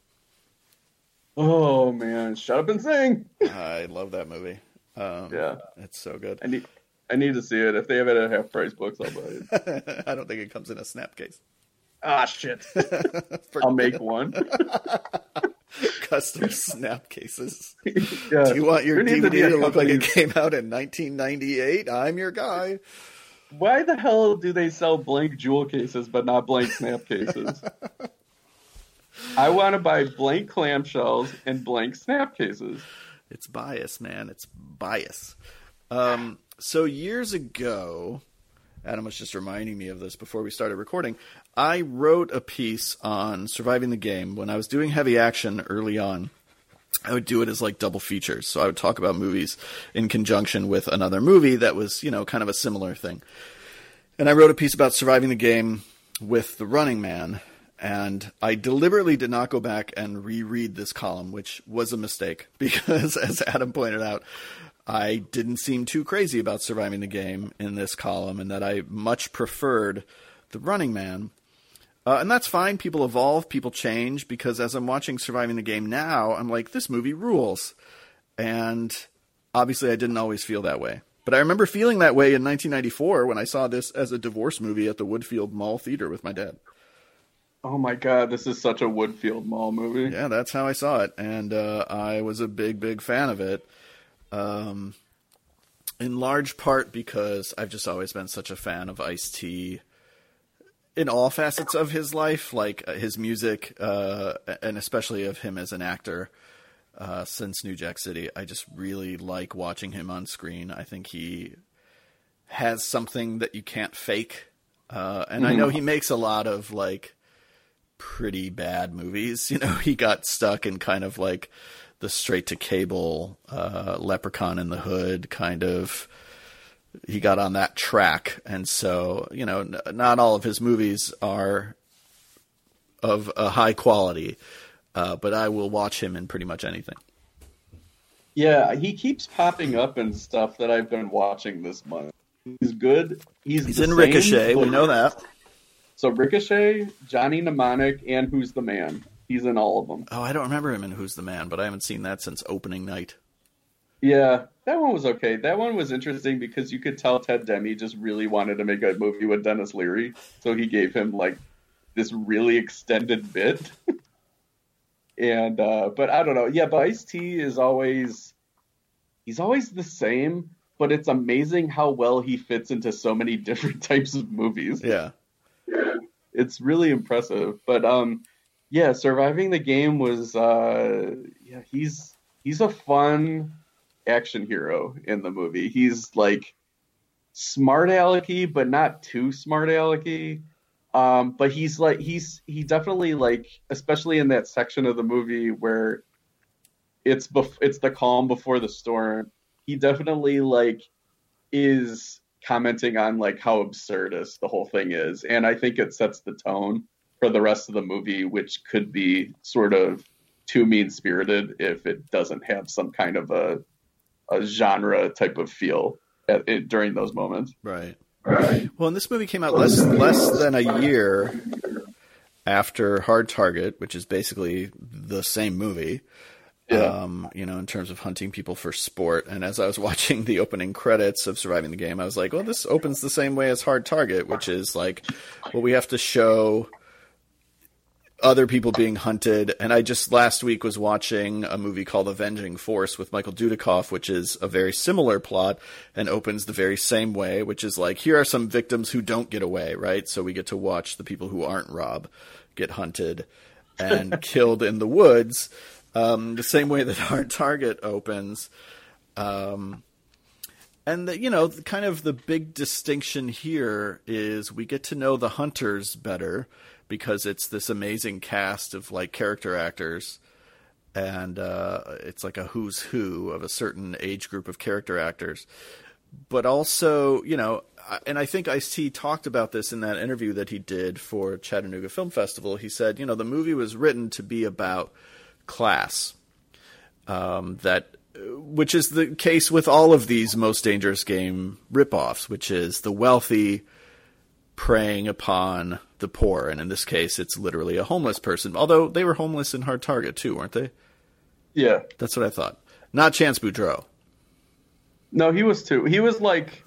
B: Oh man, shut up and sing.
A: I love that movie. Um,
B: Yeah,
A: it's so good.
B: I need I need to see it. If they have it at half price books, I'll buy it.
A: I don't think it comes in a snap case.
B: ah shit. I'll make one.
A: custom snap cases.
B: yeah.
A: Do you want your
B: needs to
A: DVD to look like it came out in 1998? I'm your guy.
B: Why the hell do they sell blank jewel cases but not blank snap cases? I want to buy blank clamshells and blank snap cases.
A: It's bias, man. It's bias. Um, so years ago, Adam was just reminding me of this before we started recording. I wrote a piece on surviving the game when I was doing heavy action early on. I would do it as like double features. So I would talk about movies in conjunction with another movie that was, you know, kind of a similar thing. And I wrote a piece about surviving the game with The Running Man. And I deliberately did not go back and reread this column, which was a mistake because, as Adam pointed out, I didn't seem too crazy about surviving the game in this column and that I much preferred The Running Man. Uh, and that's fine. People evolve, people change, because as I'm watching Surviving the Game now, I'm like, this movie rules. And obviously, I didn't always feel that way. But I remember feeling that way in 1994 when I saw this as a divorce movie at the Woodfield Mall Theater with my dad.
B: Oh my god, this is such a Woodfield Mall movie.
A: Yeah, that's how I saw it. And uh, I was a big, big fan of it. Um, in large part because I've just always been such a fan of Ice T in all facets of his life, like uh, his music, uh, and especially of him as an actor. Uh, since New Jack City, I just really like watching him on screen. I think he has something that you can't fake, uh, and I know he makes a lot of like pretty bad movies. You know, he got stuck in kind of like the straight to cable uh, Leprechaun in the Hood kind of. He got on that track, and so you know, n- not all of his movies are of a high quality, uh, but I will watch him in pretty much anything.
B: Yeah, he keeps popping up in stuff that I've been watching this month. He's good. He's,
A: He's in
B: same,
A: Ricochet, we know that.
B: So Ricochet, Johnny Mnemonic, and Who's the Man? He's in all of them.
A: Oh, I don't remember him in Who's the Man, but I haven't seen that since opening night.
B: Yeah, that one was okay. That one was interesting because you could tell Ted Demme just really wanted to make a movie with Denis Leary, so he gave him like this really extended bit. and uh but I don't know. Yeah, but Ice T is always he's always the same, but it's amazing how well he fits into so many different types of movies.
A: Yeah,
B: It's really impressive. But um yeah, surviving the game was uh yeah, he's he's a fun action hero in the movie. He's like smart alecky, but not too smart alecky. Um, but he's like he's he definitely like especially in that section of the movie where it's bef- it's the calm before the storm. He definitely like is commenting on like how absurdist the whole thing is, and I think it sets the tone for the rest of the movie, which could be sort of too mean spirited if it doesn't have some kind of a a genre type of feel at, it, during those moments.
A: right. Well, and this movie came out less less than a year after Hard Target, which is basically the same movie.
B: Yeah.
A: Um, you know, in terms of hunting people for sport. And as I was watching the opening credits of Surviving the Game, I was like, well, this opens the same way as Hard Target, which is like, well, we have to show other people being hunted. And I just last week was watching a movie called Avenging Force with Michael Dudikoff, which is a very similar plot and opens the very same way, which is like, here are some victims who don't get away, right? So we get to watch the people who aren't Rob get hunted and killed in the woods. Um, the same way that Hard Target opens. Um, and the, you know, the, kind of the big distinction here is we get to know the hunters better because it's this amazing cast of like character actors, and uh, it's like a who's who of a certain age group of character actors. But also, you know, and I think Ice T talked about this in that interview that he did for Chattanooga Film Festival. He said, you know, the movie was written to be about class um, that which is the case with all of these most dangerous game ripoffs, which is the wealthy preying upon the poor, and in this case, it's literally a homeless person. Although they were homeless in Hard Target too, weren't they?
B: Yeah.
A: That's what I thought. Not Chance Boudreaux.
B: No, he was too. He was like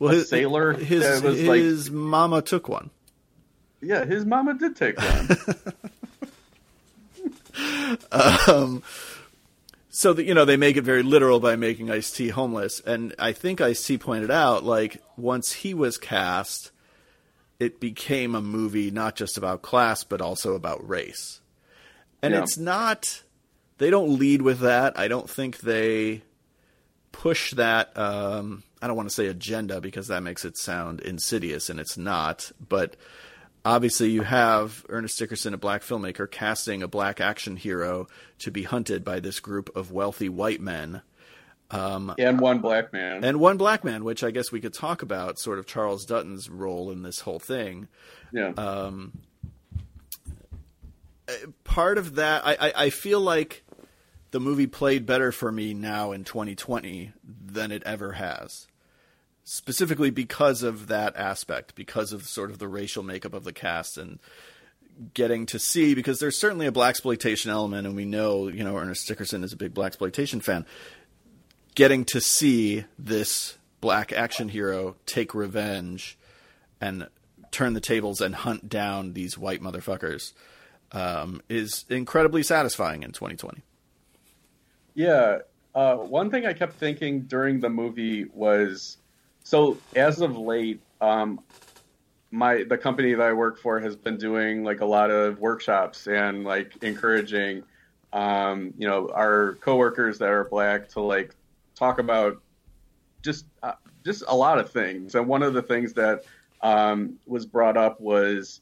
A: Well,
B: a
A: his,
B: sailor.
A: His
B: was like
A: his mama took one.
B: yeah, his mama did take one.
A: um, So that you know they make it very literal by making Ice T homeless, and I think Ice T pointed out like once he was cast, it became a movie not just about class but also about race, and
B: Yeah.
A: it's not. They don't lead with that. I don't think they push that. Um, I don't want to say agenda because that makes it sound insidious, and it's not. But obviously you have Ernest Dickerson, a black filmmaker, casting a black action hero to be hunted by this group of wealthy white men.
B: Um, and one black man.
A: And one black man, which I guess we could talk about, sort of Charles Dutton's role in this whole thing.
B: yeah.
A: Um, part of that, I, I, I feel like the movie played better for me now in 2020 than it ever has. Specifically because of that aspect, because of sort of the racial makeup of the cast and getting to see because there's certainly a blaxploitation element, and we know you know Ernest Dickerson is a big blaxploitation fan. Getting to see this black action hero take revenge and turn the tables and hunt down these white motherfuckers um, is incredibly satisfying in 2020.
B: Yeah. Uh, one thing I kept thinking during the movie was, so as of late, um, my the company that I work for has been doing like a lot of workshops and like encouraging, um, you know, our coworkers that are black to like talk about just uh, just a lot of things. And one of the things that um, was brought up was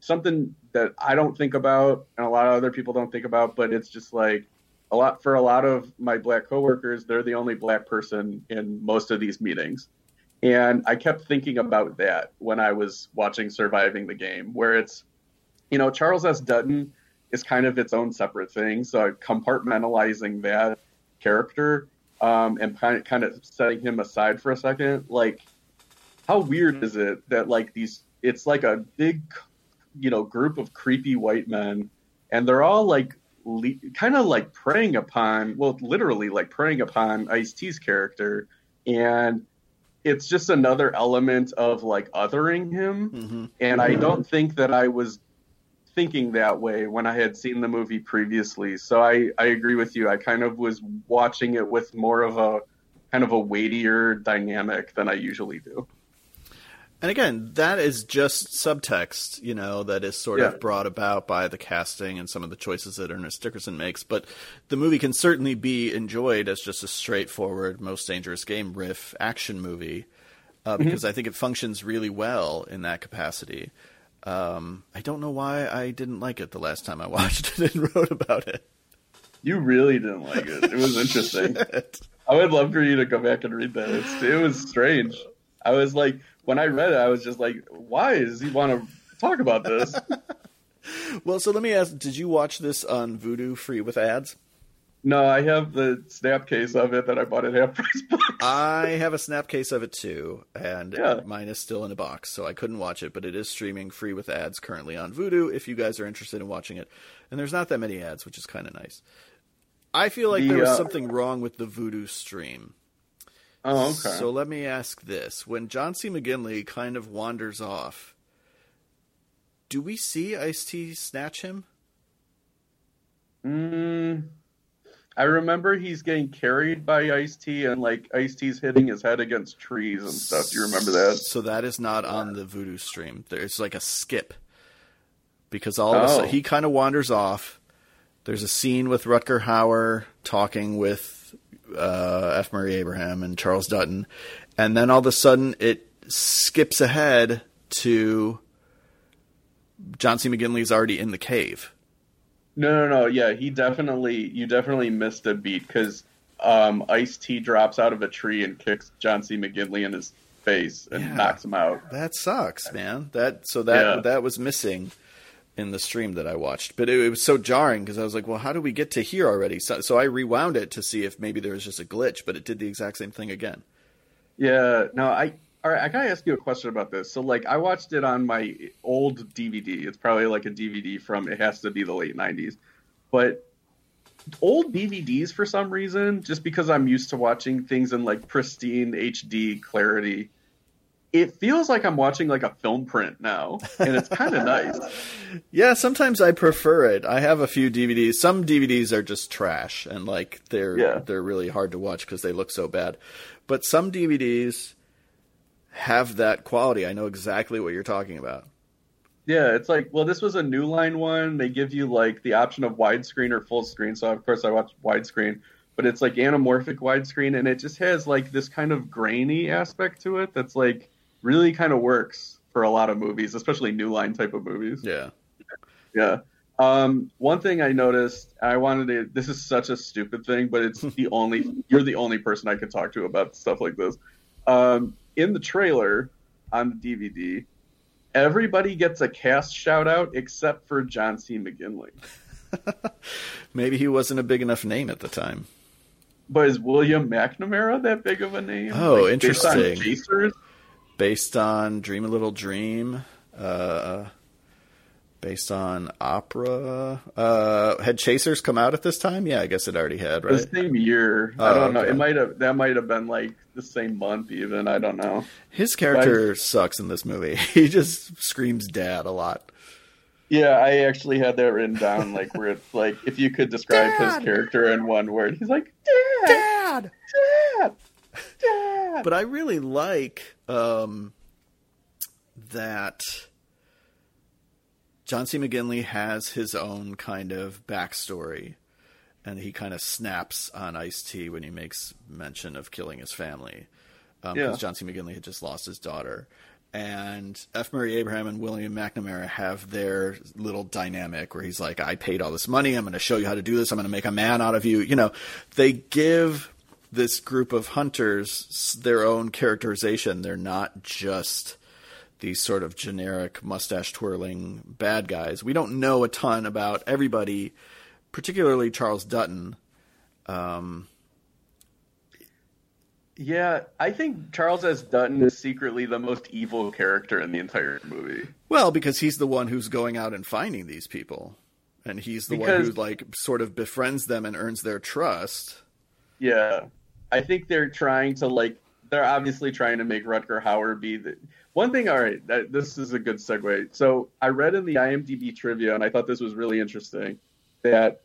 B: something that I don't think about and a lot of other people don't think about, but it's just like a lot for a lot of my black coworkers, they're the only black person in most of these meetings. And I kept thinking about that when I was watching Surviving the Game, where it's, you know, Charles S. Dutton is kind of its own separate thing. So compartmentalizing that character um, and kind of, kind of setting him aside for a second, like, how weird is it that like these, it's like a big, you know, group of creepy white men, and they're all like le- kind of like preying upon, well, literally like preying upon Ice T's character, and it's just another element of like othering him.
A: Mm-hmm.
B: And I don't think that I was thinking that way when I had seen the movie previously. So I, I agree with you. I kind of was watching it with more of a kind of a weightier dynamic than I usually do.
A: And again, that is just subtext, you know, that is sort
B: Yeah.
A: of brought about by the casting and some of the choices that Ernest Dickerson makes. But the movie can certainly be enjoyed as just a straightforward, most dangerous game riff action movie uh, because I think it functions really well in that capacity. Um, I don't know why I didn't like it the last time I watched it and wrote about it.
B: You really didn't like it. It was interesting. I would love for you to go back and read that. It's, it was strange. I was like, when I read it, I was just like, why does he want to talk about this?
A: Well, so let me ask: Did you watch this on Vudu free with ads?
B: No, I have the snap case of it that I bought at half price.
A: I have a snap case of it too, and
B: Yeah.
A: mine is still in a box, so I couldn't watch it, but it is streaming free with ads currently on Vudu if you guys are interested in watching it. And there's not that many ads, which is kind of nice. I feel like
B: The,
A: there was
B: uh,
A: something wrong with the Vudu stream.
B: Oh, okay.
A: So let me ask this. When John C. McGinley kind of wanders off, do we see Ice T snatch him?
B: Mm, I remember he's getting carried by Ice T, and like Ice T's hitting his head against trees and stuff. Do you remember that?
A: So that is not on the Vudu stream. There's like a skip because all of a
B: Oh.
A: sudden he kind of wanders off. There's a scene with Rutger Hauer talking with uh, F. Murray Abraham and Charles Dutton, and then all of a sudden it skips ahead to John C. McGinley's already in the cave.
B: No, no, no. Yeah, he definitely. You definitely missed a beat because um, Ice T drops out of a tree and kicks John C. McGinley in his face and
A: Yeah.
B: knocks him out.
A: That sucks, man. That so that
B: Yeah.
A: that was missing in the stream that I watched, but it, it was so jarring because I was like, "Well, how do we get to here already?" So, so I rewound it to see if maybe there was just a glitch, but it did the exact same thing again.
B: Yeah, no, I All right, I gotta ask you a question about this. So, like, I watched it on my old DVD. It's probably like a DVD from it has to be the late '90s, but old DVDs for some reason, just because I'm used to watching things in like pristine HD clarity, it feels like I'm watching like a film print now, and it's kind of nice.
A: Yeah, sometimes I prefer it. I have a few DVDs. Some DVDs are just trash, and like they're
B: Yeah.
A: they're really hard to watch because they look so bad. But some DVDs have that quality. I know exactly what you're talking about.
B: Yeah, it's like, well, this was a new line one. They give you like the option of widescreen or full screen. So of course I watched widescreen, but it's like anamorphic widescreen, and it just has like this kind of grainy aspect to it that's like really kind of works for a lot of movies, especially new line type of movies.
A: Yeah.
B: Yeah. Um, one thing I noticed, I wanted to. This is such a stupid thing, but it's the only. You're the only person I could talk to about stuff like this. Um, in the trailer on the DVD, everybody gets a cast shout out except for John C. McGinley.
A: Maybe he wasn't a big enough name at the time.
B: But is William McNamara that big of a name?
A: Oh,
B: based on
A: interesting. Based on Dream a Little Dream, uh, based on opera. Uh, had Chasers come out at this time? Yeah, I guess it already had, right?
B: The same year. I
A: Oh,
B: don't know.
A: okay.
B: It might have. That might have been like the same month, even. I don't know.
A: His character sucks in this movie. He just screams dad a lot.
B: Yeah, I actually had that written down, like where it's like if you could describe
A: Dad!
B: his character in one word, he's like dad,
A: Dad!
B: dad, dad.
A: But I really like um, that John C. McGinley has his own kind of backstory, and he kind of snaps on Ice T when he makes mention of killing his family. Um, because
B: Yeah.
A: John C. McGinley had just lost his daughter. And F. Murray Abraham and William McNamara have their little dynamic where he's like, I paid all this money. I'm going to show you how to do this. I'm going to make a man out of you. You know, they give this group of hunters their own characterization. They're not just these sort of generic mustache twirling bad guys. We don't know a ton about everybody, particularly Charles Dutton.
B: Um, yeah, I think Charles S. Dutton is secretly the most evil character in the entire movie.
A: Well, because he's the one who's going out and finding these people. And he's the one who like sort of befriends them and earns their trust.
B: Yeah, I think they're trying to like. They're obviously trying to make Rutger Hauer be the one thing. All right, that, this is a good segue. So I read in the IMDb trivia, and I thought this was really interesting that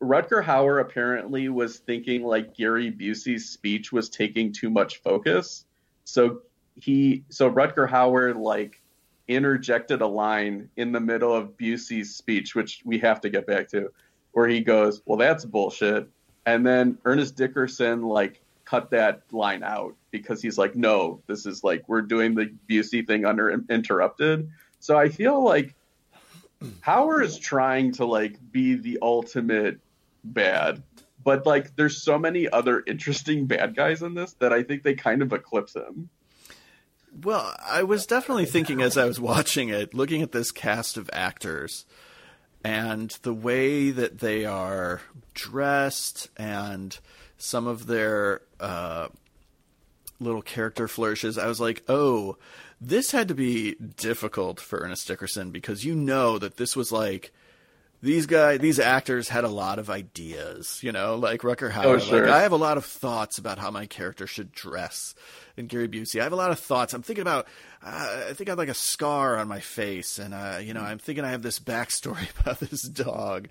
B: Rutger Hauer apparently was thinking like Gary Busey's speech was taking too much focus. So he, so Rutger Hauer like interjected a line in the middle of Busey's speech, which we have to get back to, where he goes, "Well, that's bullshit," and then Ernest Dickerson like cut that line out because he's like, "No, this is like we're doing the Busey thing under interrupted." So I feel like Hauer is trying to like be the ultimate bad, but like there's so many other interesting bad guys in this that I think they kind of eclipse him.
A: Well, I was definitely thinking as I was watching it, looking at this cast of actors and the way that they are dressed and some of their uh, little character flourishes, I was like, oh, this had to be difficult for Ernest Dickerson because you know that this was like these guys, these actors had a lot of ideas, you know, like Rutger Hauer.
B: Oh, sure.
A: Like, I have a lot of thoughts about how my character should dress. And Gary Busey, I have a lot of thoughts. I'm thinking about, uh, I think I have like a scar on my face, and uh, you know, I'm thinking I have this backstory about this dog,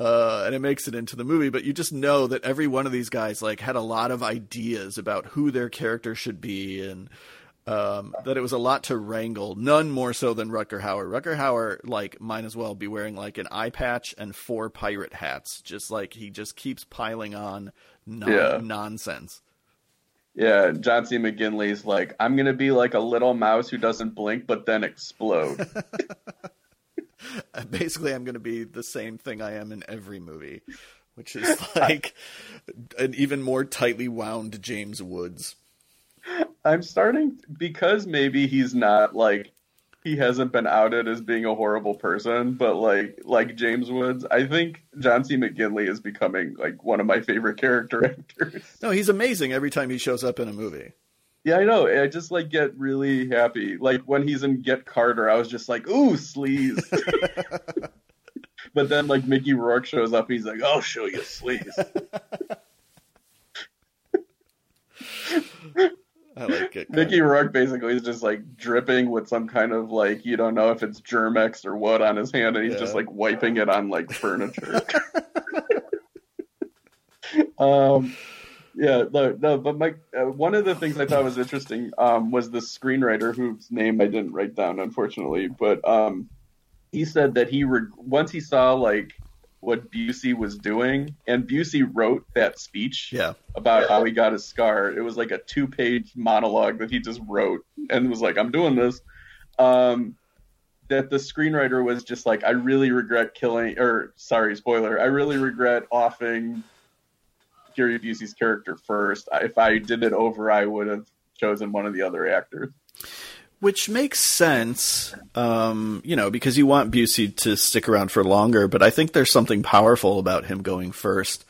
A: uh, and it makes it into the movie. But you just know that every one of these guys like had a lot of ideas about who their character should be, and um, that it was a lot to wrangle. None more so than Rutger Hauer. Rutger Hauer like might as well be wearing like an eye patch and four pirate hats. Just like he just keeps piling on non-
B: Yeah.
A: nonsense.
B: Yeah, John C. McGinley's like, I'm gonna be like a little mouse who doesn't blink but then explode.
A: Basically, I'm going to be the same thing I am in every movie, which is like an even more tightly wound James Woods.
B: I'm starting because maybe he's not like he hasn't been outed as being a horrible person, but like like James Woods, I think John C. McGinley is becoming like one of my favorite character actors.
A: No, he's amazing every time he shows up in a movie.
B: Yeah, I know. I just like get really happy. Like when he's in Get Carter, I was just like, "Ooh, sleaze." but then like Mickey Rourke shows up, he's like, "I'll show you sleaze."
A: I like it.
B: Mickey Rourke basically is just like dripping with some kind of like you don't know if it's Germ-X or what on his hand, and he's
A: Yeah.
B: just like wiping it on like furniture. um, yeah, no, no but my uh, one of the things I thought was interesting um, was the screenwriter whose name I didn't write down unfortunately, but um, he said that he re- once he saw like what Busey was doing, and Busey wrote that speech
A: Yeah.
B: about how he got his scar. It was like a two page monologue that he just wrote and was like, I'm doing this. Um, that the screenwriter was just like, I really regret killing, or sorry, spoiler, I really regret offing Gary Busey's character first. If I did it over, I would have chosen one of the other actors.
A: Which makes sense, um, you know, because you want Busey to stick around for longer. But I think there's something powerful about him going first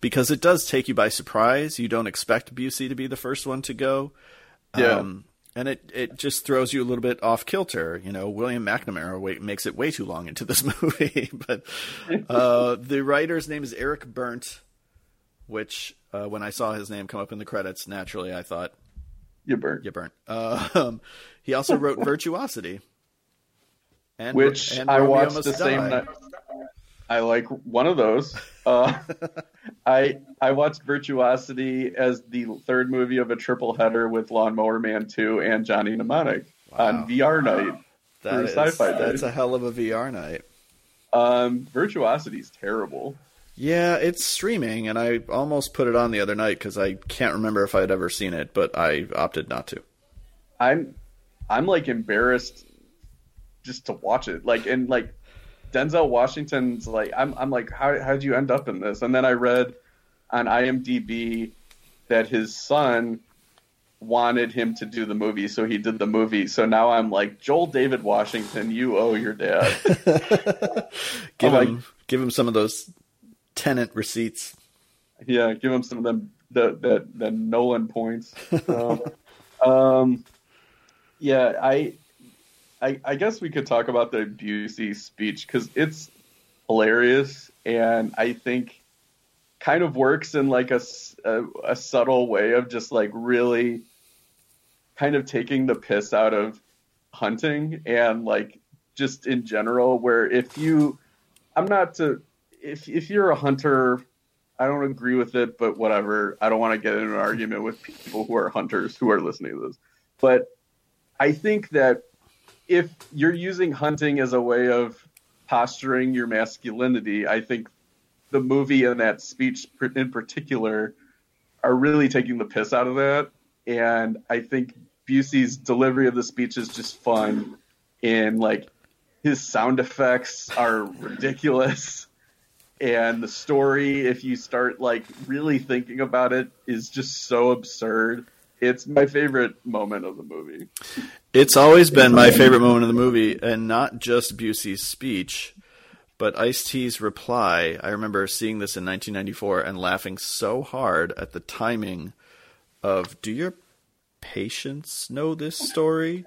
A: because it does take you by surprise. You don't expect Busey to be the first one to go.
B: Yeah.
A: Um, and it, it just throws you a little bit off kilter. You know, William McNamara wait, makes it way too long into this movie. but uh, the writer's name is Eric Bernt, which uh, when I saw his name come up in the credits, naturally I thought,
B: You burnt.
A: you burnt. Uh, um, he also wrote Virtuosity, and
B: Which
A: and
B: I watched the same night. I like one of those. Uh, I I watched Virtuosity as the third movie of a triple header with Lawnmower Man 2 and Johnny Mnemonic
A: Wow.
B: on VR night.
A: That is-
B: Sci-Fi
A: that's a hell of a VR night.
B: Um, is terrible.
A: Yeah, it's streaming, and I almost put it on the other night because I can't remember if I'd ever seen it, but I opted not to.
B: I'm I'm like embarrassed just to watch it. Like and like Denzel Washington's like I'm I'm like how how did you end up in this? And then I read on IMDb that his son wanted him to do the movie, so he did the movie. So now I'm like John David Washington, you owe your dad.
A: Give him give him some of those Tenet receipts.
B: yeah, give him some of them the the, the Nolan points. Um, um, yeah, I, I I guess we could talk about the Busey speech because it's hilarious and I think kind of works in like a a subtle way of just like really kind of taking the piss out of hunting and like just in general where if you I'm not to if if you're a hunter I don't agree with it, but whatever. I don't want to get in an argument with people who are hunters who are listening to this. But I think that if you're using hunting as a way of posturing your masculinity, I think the movie and that speech in particular are really taking the piss out of that. And I think Busey's delivery of the speech is just fun. And like his sound effects are ridiculous and the story if you start like really thinking about it is just so absurd it's my favorite moment of the movie
A: It's always been my favorite moment of the movie, and not just Busey's speech, but Ice T's reply. I remember seeing this in 1994 and laughing so hard at the timing of "Do your patients know this story?"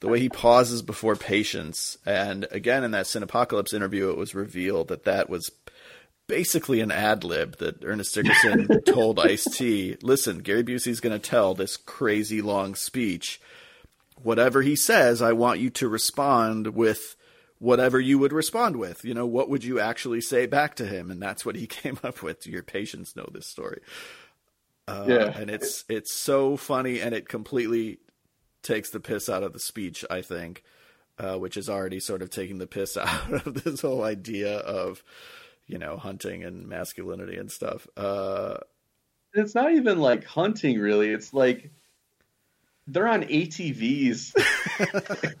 A: The way he pauses before patients, and again in that Cinepocalypse interview, it was revealed that that was basically an ad lib that Ernest Dickerson told Ice T, "Listen, Gary Busey's going to tell this crazy long speech." whatever he says, I want you to respond with whatever you would respond with. You know, what would you actually say back to him? And that's what he came up with. Your patients know this story. Uh,
B: Yeah.
A: and it's it's so funny, and it completely takes the piss out of the speech. I think, uh, which is already sort of taking the piss out of this whole idea of you know hunting and masculinity and stuff. Uh,
B: it's not even like hunting really it's like they're on atvs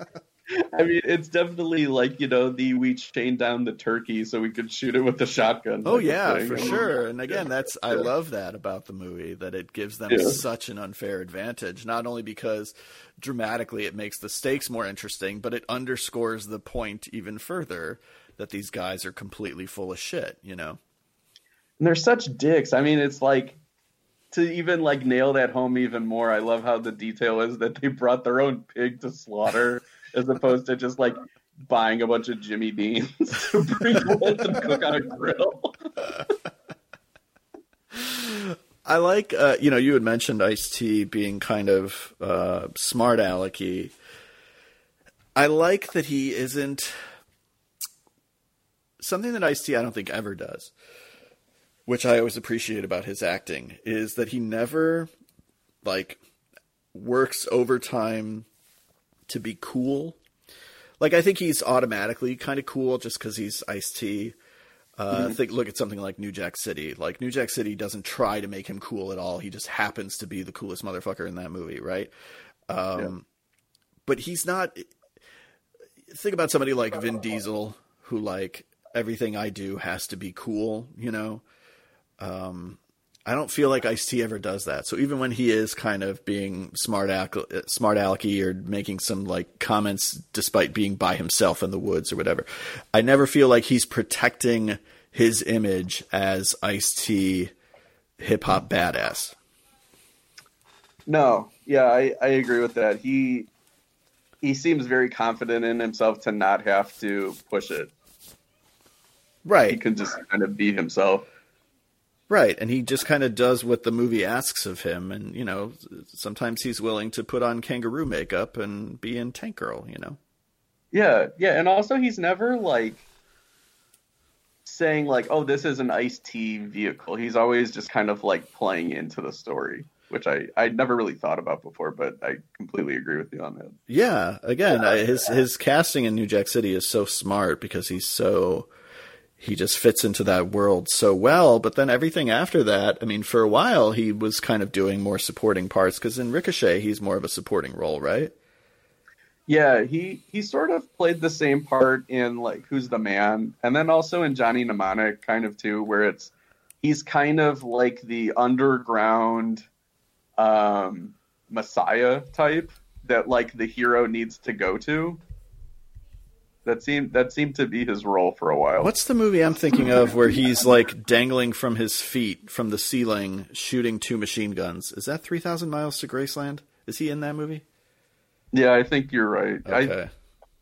B: i mean it's definitely like you know the we chained down the turkey so we could shoot it with the shotgun
A: Oh yeah, for sure. And again, that's I
B: Yeah.
A: love that about the movie that it gives them
B: Yeah.
A: such an unfair advantage. Not only because dramatically it makes the stakes more interesting, but it underscores the point even further that these guys are completely full of shit. You know?
B: and they're such dicks i mean it's like to even like nail that home even more, I love how the detail is that they brought their own pig to slaughter as opposed to just like buying a bunch of Jimmy Deans to bring cook on a grill.
A: I like, uh, you know, you had mentioned Ice T being kind of uh, smart alecky. I like that he isn't something that Ice T I don't think ever does, which I always appreciate about his acting is that he never like works overtime to be cool. Like I think he's automatically kind of cool just because he's Ice T. Uh, mm-hmm. Think look at something like New Jack City. Like New Jack City doesn't try to make him cool at all. He just happens to be the coolest motherfucker in that movie, right? Um, yeah. But he's not. Think about somebody like Vin Diesel, who like everything I do has to be cool. You know, um, I don't feel like Ice T ever does that. So even when he is kind of being smart smart alecky or making some like comments despite being by himself in the woods or whatever, I never feel like he's protecting his image as Ice T hip hop badass.
B: No, yeah, I, I agree with that. He he seems very confident in himself to not have to push it.
A: Right.
B: He can just kind of be himself.
A: Right, and he just kind of does what the movie asks of him, and you know, sometimes he's willing to put on kangaroo makeup and be in Tank Girl, you know.
B: Yeah, yeah, and also he's never like saying like, "Oh, this is an Ice T vehicle." He's always just kind of like playing into the story, which I I never really thought about before, but I completely agree with you on that.
A: Yeah, again, yeah. his his casting in New Jack City is so smart because he's so he just fits into that world so well. But then everything after that, I mean, for a while he was kind of doing more supporting parts because in Ricochet he's more of a supporting role, right?
B: Yeah, he he sort of played the same part in like Who's the Man, and then also in Johnny Mnemonic, kind of too, where it's he's kind of like the underground um, messiah type that like the hero needs to go to. That seemed that seemed to be his role for a while.
A: What's the movie I'm thinking of where he's like dangling from his feet from the ceiling, shooting two machine guns? Is that Three Thousand Miles to Graceland? Is he in that movie?
B: Yeah, I think you're right.
A: Okay.
B: I,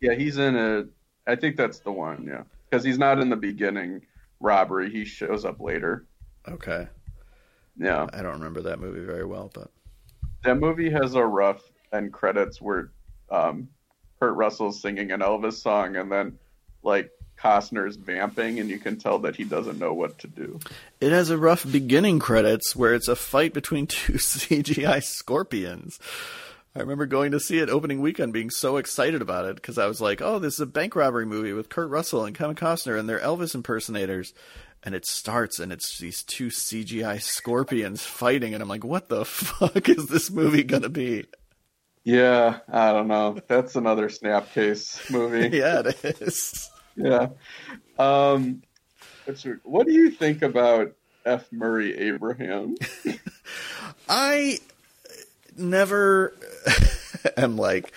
B: yeah, he's in a. I think that's the one. Yeah, because he's not in the beginning robbery. He shows up later.
A: Okay.
B: Yeah,
A: I don't remember that movie very well, but
B: that movie has a rough end credits where um, Kurt Russell's singing an Elvis song, and then like Costner's vamping, and you can tell that he doesn't know what to do.
A: It has a rough beginning credits where it's a fight between two CGI scorpions. I remember going to see it opening weekend, being so excited about it because I was like, "Oh, this is a bank robbery movie with Kurt Russell and Kevin Costner, and they're Elvis impersonators." And it starts, and it's these two CGI scorpions fighting, and I'm like, "What the fuck is this movie gonna be?"
B: Yeah, I don't know. That's another Snapcase movie.
A: yeah, it is.
B: Yeah. Um, what do you think about F. Murray Abraham?
A: I never am like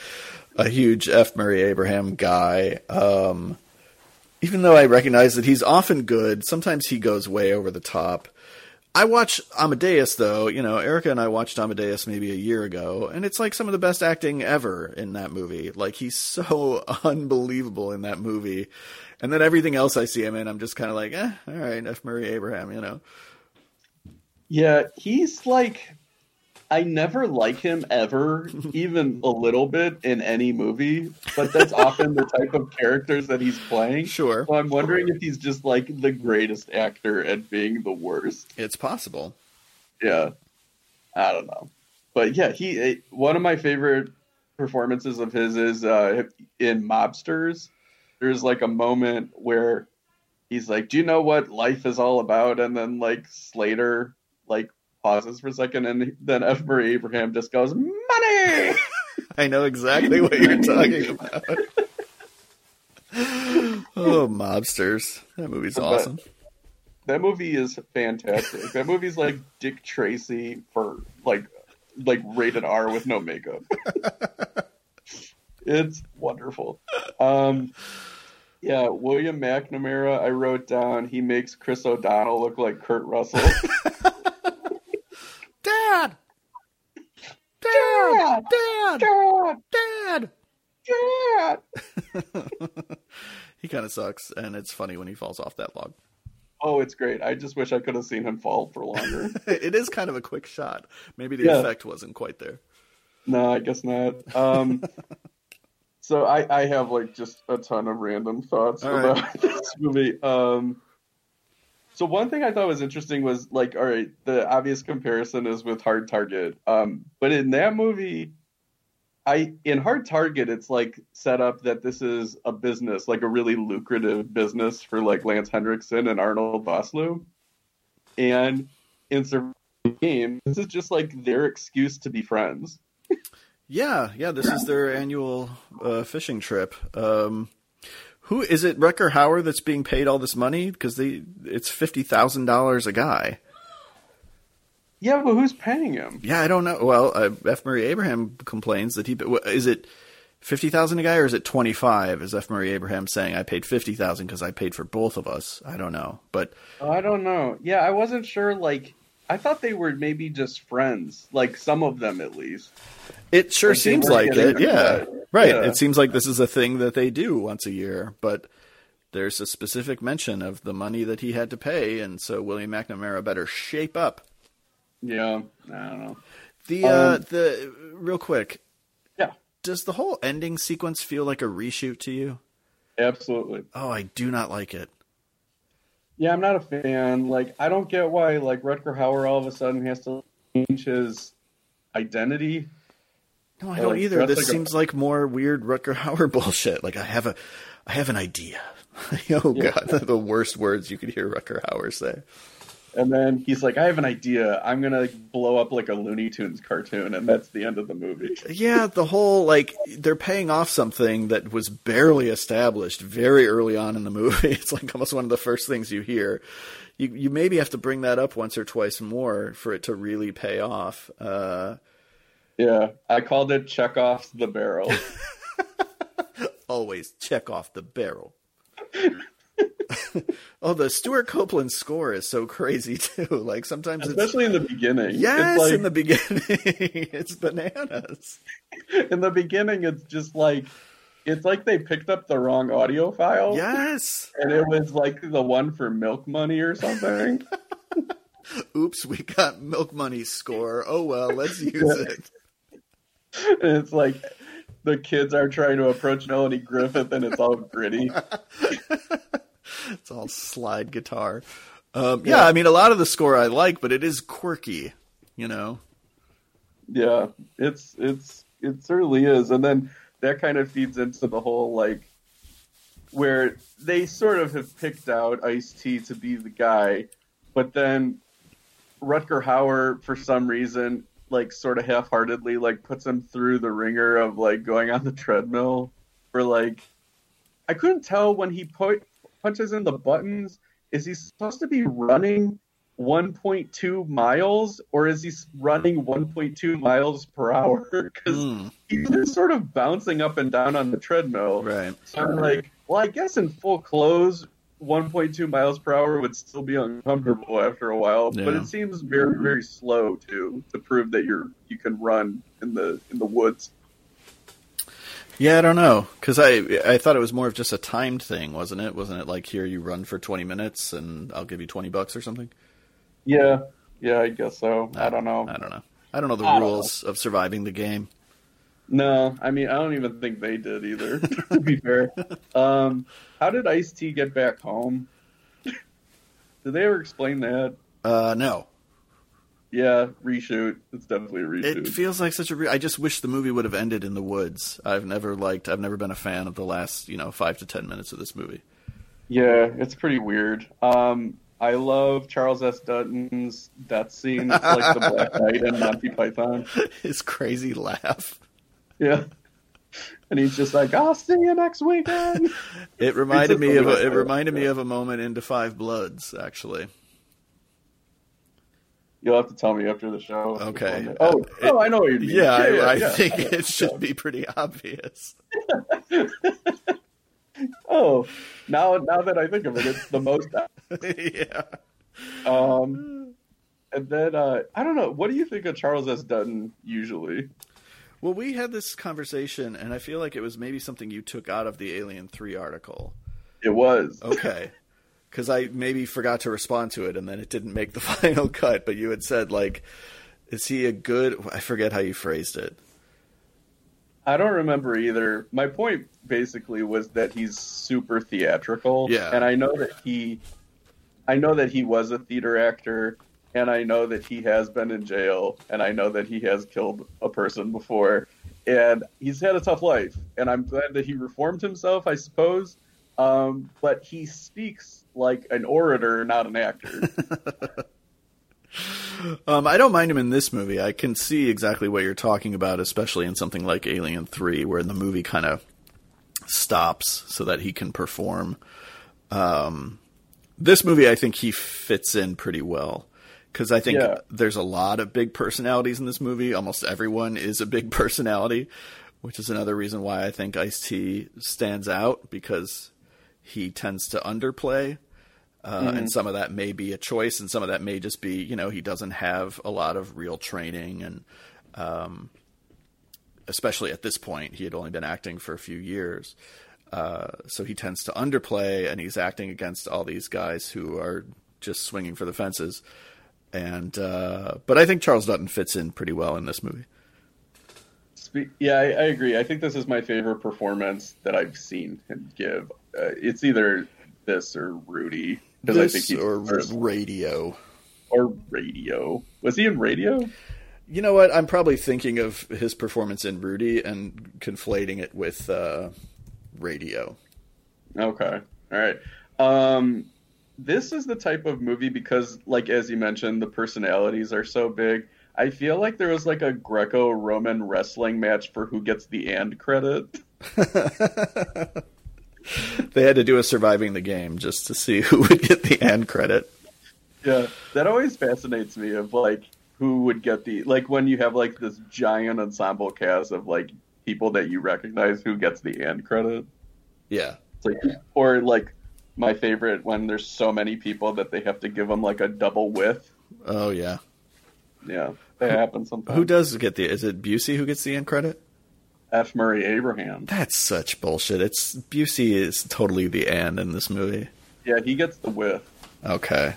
A: a huge F. Murray Abraham guy. Um, even though I recognize that he's often good, sometimes he goes way over the top. I watch Amadeus though, you know, Erica and I watched Amadeus maybe a year ago, and it's like some of the best acting ever in that movie. Like he's so unbelievable in that movie. And then everything else I see him in, I'm just kind of like, eh, all right, F. Murray Abraham, you know.
B: Yeah, he's like I never like him ever, even a little bit in any movie, but that's often the type of characters that he's playing.
A: Sure.
B: So I'm wondering if he's just like the greatest actor at being the worst.
A: It's possible.
B: Yeah. I don't know. But yeah, he eh, one of my favorite performances of his is uh, in Mobsters. There's like a moment where he's like, "Do you know what life is all about?" And then like Slater like pauses for a second, and then F. Murray Abraham just goes, "Money."
A: I know exactly what you're talking about. oh, mobsters! That movie's awesome.
B: That movie is fantastic. that movie's like Dick Tracy for like like rated R with no makeup. it's wonderful. Um, yeah, William McNamara. I wrote down he makes Chris O'Donnell look like Kurt Russell.
A: Dad, Dad, Dad,
B: Dad,
A: Dad.
B: Dad.
A: he kind of sucks, and it's funny when he falls off that log.
B: Oh, it's great. I just wish I could have seen him fall for longer.
A: it is kind of a quick shot. Maybe the
B: Yeah.
A: effect wasn't quite there.
B: no, I guess not. Um, so I, I have like just a ton of random thoughts
A: All
B: about
A: right.
B: this movie. Um, so one thing I thought was interesting was like, all right, the obvious comparison is with Hard Target. Um, but in that movie, I in Hard Target, it's like set up that this is a business, like a really lucrative business for like Lance Henriksen and Arnold Vosloo. And in Surviving the Game, this is just like their excuse to be friends.
A: Yeah, yeah. This is their annual uh, fishing trip. Um, who is it? Rutger Hauer that's being paid all this money because they it's fifty thousand dollars a guy.
B: Yeah, but who's paying him?
A: Yeah, I don't know. Well, uh, F. Murray Abraham complains that he is it fifty thousand a guy or is it twenty five? Is F. Murray Abraham saying I paid fifty thousand because I paid for both of us? I don't know, but
B: Oh, I don't know. Yeah, I wasn't sure. Like, I thought they were maybe just friends, like some of them at least.
A: It sure
B: Like
A: seems like it. Yeah. Right.
B: Yeah.
A: It seems like this is a thing that they do once a year, but there's a specific mention of the money that he had to pay, and so William McNamara better shape up.
B: Yeah, I don't know.
A: The uh,
B: Um,
A: the real quick,
B: Yeah,
A: does the whole ending sequence feel like a reshoot to you?
B: absolutely.
A: Oh, I do not like it.
B: Yeah, I'm not a fan. Like, I don't get why like Rutger Hauer all of a sudden has to change his identity.
A: No, I don't either. This
B: like a-
A: seems like more weird Rutger Hauer bullshit. Like I have a, I have an idea. oh
B: Yeah.
A: god, the worst words you could hear Rutger Hauer say.
B: And then he's like, I have an idea. I'm gonna blow up like a Looney Tunes cartoon, and that's the end of the movie.
A: Yeah, the whole like they're paying off something that was barely established very early on in the movie. It's like almost one of the first things you hear. You you maybe have to bring that up once or twice more for it to really pay off. Uh,
B: Yeah, I called it check off the barrel.
A: always check off the barrel. oh, the Stewart Copeland score is so crazy too. Like sometimes it's
B: Especially in the beginning.
A: yes,
B: it's like,
A: in the beginning it's bananas.
B: in the beginning it's just like it's like they picked up the wrong audio file
A: Yes.
B: and it was like the one for milk money or something
A: Oops, we got Milk Money score. Oh well, let's use it.
B: And it's like the kids are trying to approach melanie griffith and it's all gritty
A: It's all slide guitar. Um, yeah, I mean, a lot of the score I like, but it is quirky. You know.
B: yeah it's it's it certainly is and then that kind of feeds into the whole like where they sort of have picked out ice t to be the guy but then Rutger Hauer, for some reason, like sort of half-heartedly, like puts him through the ringer of like going on the treadmill for like. I couldn't tell when he put punches in the buttons. Is he supposed to be running 1.2 miles, or is he running 1.2 miles per hour? Because
A: Mm,
B: he's just sort of bouncing up and down on the treadmill.
A: right.
B: So I'm like, well, I guess in full clothes, 1.2 miles per hour would still be uncomfortable after a while. But it seems very, very slow too to prove that you're you can run in the in the woods.
A: Yeah, I don't know because I I thought it was more of just a timed thing, wasn't it? Wasn't it like here you run for twenty minutes and I'll give you twenty bucks or something?
B: Yeah, yeah, I guess so. I don't know.
A: I don't know. I don't know the
B: I
A: rules of surviving the game.
B: No, I mean I don't even think they did either. to be fair, um, how did Ice T get back home? did they ever explain that?
A: Uh, no,
B: Yeah, reshoot. It's definitely a reshoot.
A: it feels like such a. Re- I just wish the movie would have ended in the woods. I've never liked. I've never been a fan of the last you know five to ten minutes of this movie.
B: Yeah, it's pretty weird. Um, I love Charles S. Dutton's death scene. It's like the Black Knight and Monty Python.
A: His crazy laugh.
B: Yeah, and he's just like, "I'll see you next weekend."
A: It reminded me of a, it reminded me of a moment in Da 5 Bloods, actually.
B: You'll have to tell me after the show.
A: Okay.
B: Oh,
A: Uh,
B: oh, I know what you mean.
A: Yeah, I, I
B: yeah.
A: think it should be pretty obvious.
B: Oh, now now that I think of it, it's the most.
A: yeah.
B: Um, and then uh, I don't know. What do you think of Charles S. Dutton usually?
A: Well, we had this conversation, and I feel like it was maybe something you took out of the Alien Three article.
B: It was
A: okay, because I maybe forgot to respond to it, and then it didn't make the final cut. But you had said like, "Is he a good?" I forget how you phrased it.
B: I don't remember either. My point basically was that he's super theatrical.
A: Yeah.
B: And I know that he I know that he was a theater actor and I know that he has been in jail and I know that he has killed a person before and he's had a tough life and I'm glad that he reformed himself, I suppose. Um, but he speaks like an orator, not an actor.
A: Um, I don't mind him in this movie. I can see exactly what you're talking about, especially in something like Alien Three, where the movie kind of stops so that he can perform. Um, this movie, I think he fits in pretty well because I think
B: Yeah.
A: there's a lot of big personalities in this movie. Almost everyone is a big personality, which is another reason why I think Ice T stands out because he tends to underplay. Uh, And some of that may be a choice, and some of that may just be, you know, he doesn't have a lot of real training, and um, especially at this point, he had only been acting for a few years, uh, so he tends to underplay, and he's acting against all these guys who are just swinging for the fences. And uh, but I think Charles Dutton fits in pretty well in this movie.
B: Yeah, I, I agree. I think this is my favorite performance that I've seen him give. Uh, it's either this or Rudy because I think
A: This
B: he's
A: or
B: or,
A: radio.
B: or Radio. Was he in Radio?
A: You know what? I'm probably thinking of his performance in Rudy and conflating it with uh, radio.
B: Okay, all right. Um, this is the type of movie because, like as you mentioned, the personalities are so big. I feel like there was like a Greco-Roman wrestling match for who gets the and credit.
A: They had to do a surviving the game just to see who would get the end credit.
B: Yeah, that always fascinates me of like who would get the like when you have like this giant ensemble cast of like people that you recognize who gets the end credit.
A: Yeah.
B: It's like or like my favorite when there's so many people that they have to give them like a double width.
A: Oh yeah.
B: Yeah, that happens sometimes.
A: Who does get the? Is it Busey who gets the end credit?
B: F. Murray Abraham.
A: That's such bullshit. It's Busey is totally the and in this movie.
B: Yeah, he gets the width.
A: Okay.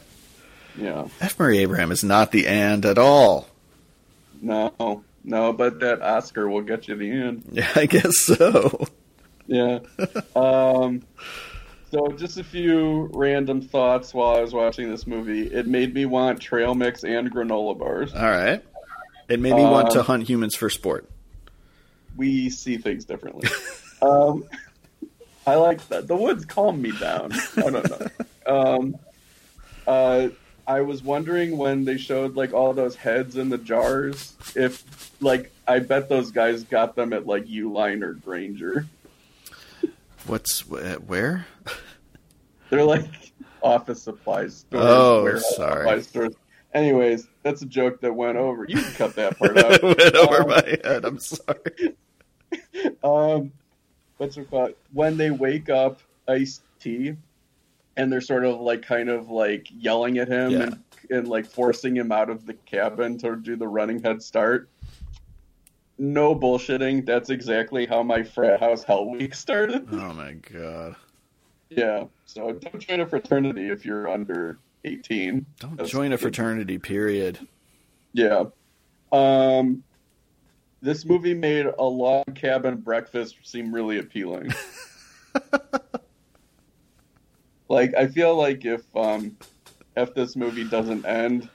B: Yeah.
A: F. Murray Abraham is not the and at all.
B: No, no, but that Oscar will get you the end.
A: Yeah, I guess so.
B: Yeah. um, so just a few random thoughts while I was watching this movie. It made me want trail mix and granola bars.
A: All right. It made me want to
B: Um,
A: hunt humans for sport.
B: We see things differently. um, I like that. The woods calm me down. I don't know. Um, uh, I was wondering when they showed like all those heads in the jars, if like I bet those guys got them at like Uline or Grainger.
A: What's wh- where?
B: They're like office supplies stores.
A: Oh, sorry.
B: supply stores. Anyways, that's a joke that went over. You can cut that part out.
A: Went over
B: Um,
A: my head. I'm sorry.
B: um, what's it called? When they wake up Ice T, and they're sort of like kind of like yelling at him
A: Yeah.
B: and and like forcing him out of the cabin to do the running head start. No bullshitting. That's exactly how my frat house Hell Week started.
A: Oh my god.
B: Yeah. So don't join a fraternity if you're under eighteen.
A: Don't
B: That's-
A: join a fraternity, period.
B: Yeah. Um, this movie made a log cabin breakfast seem really appealing. like I feel like if um if this movie doesn't end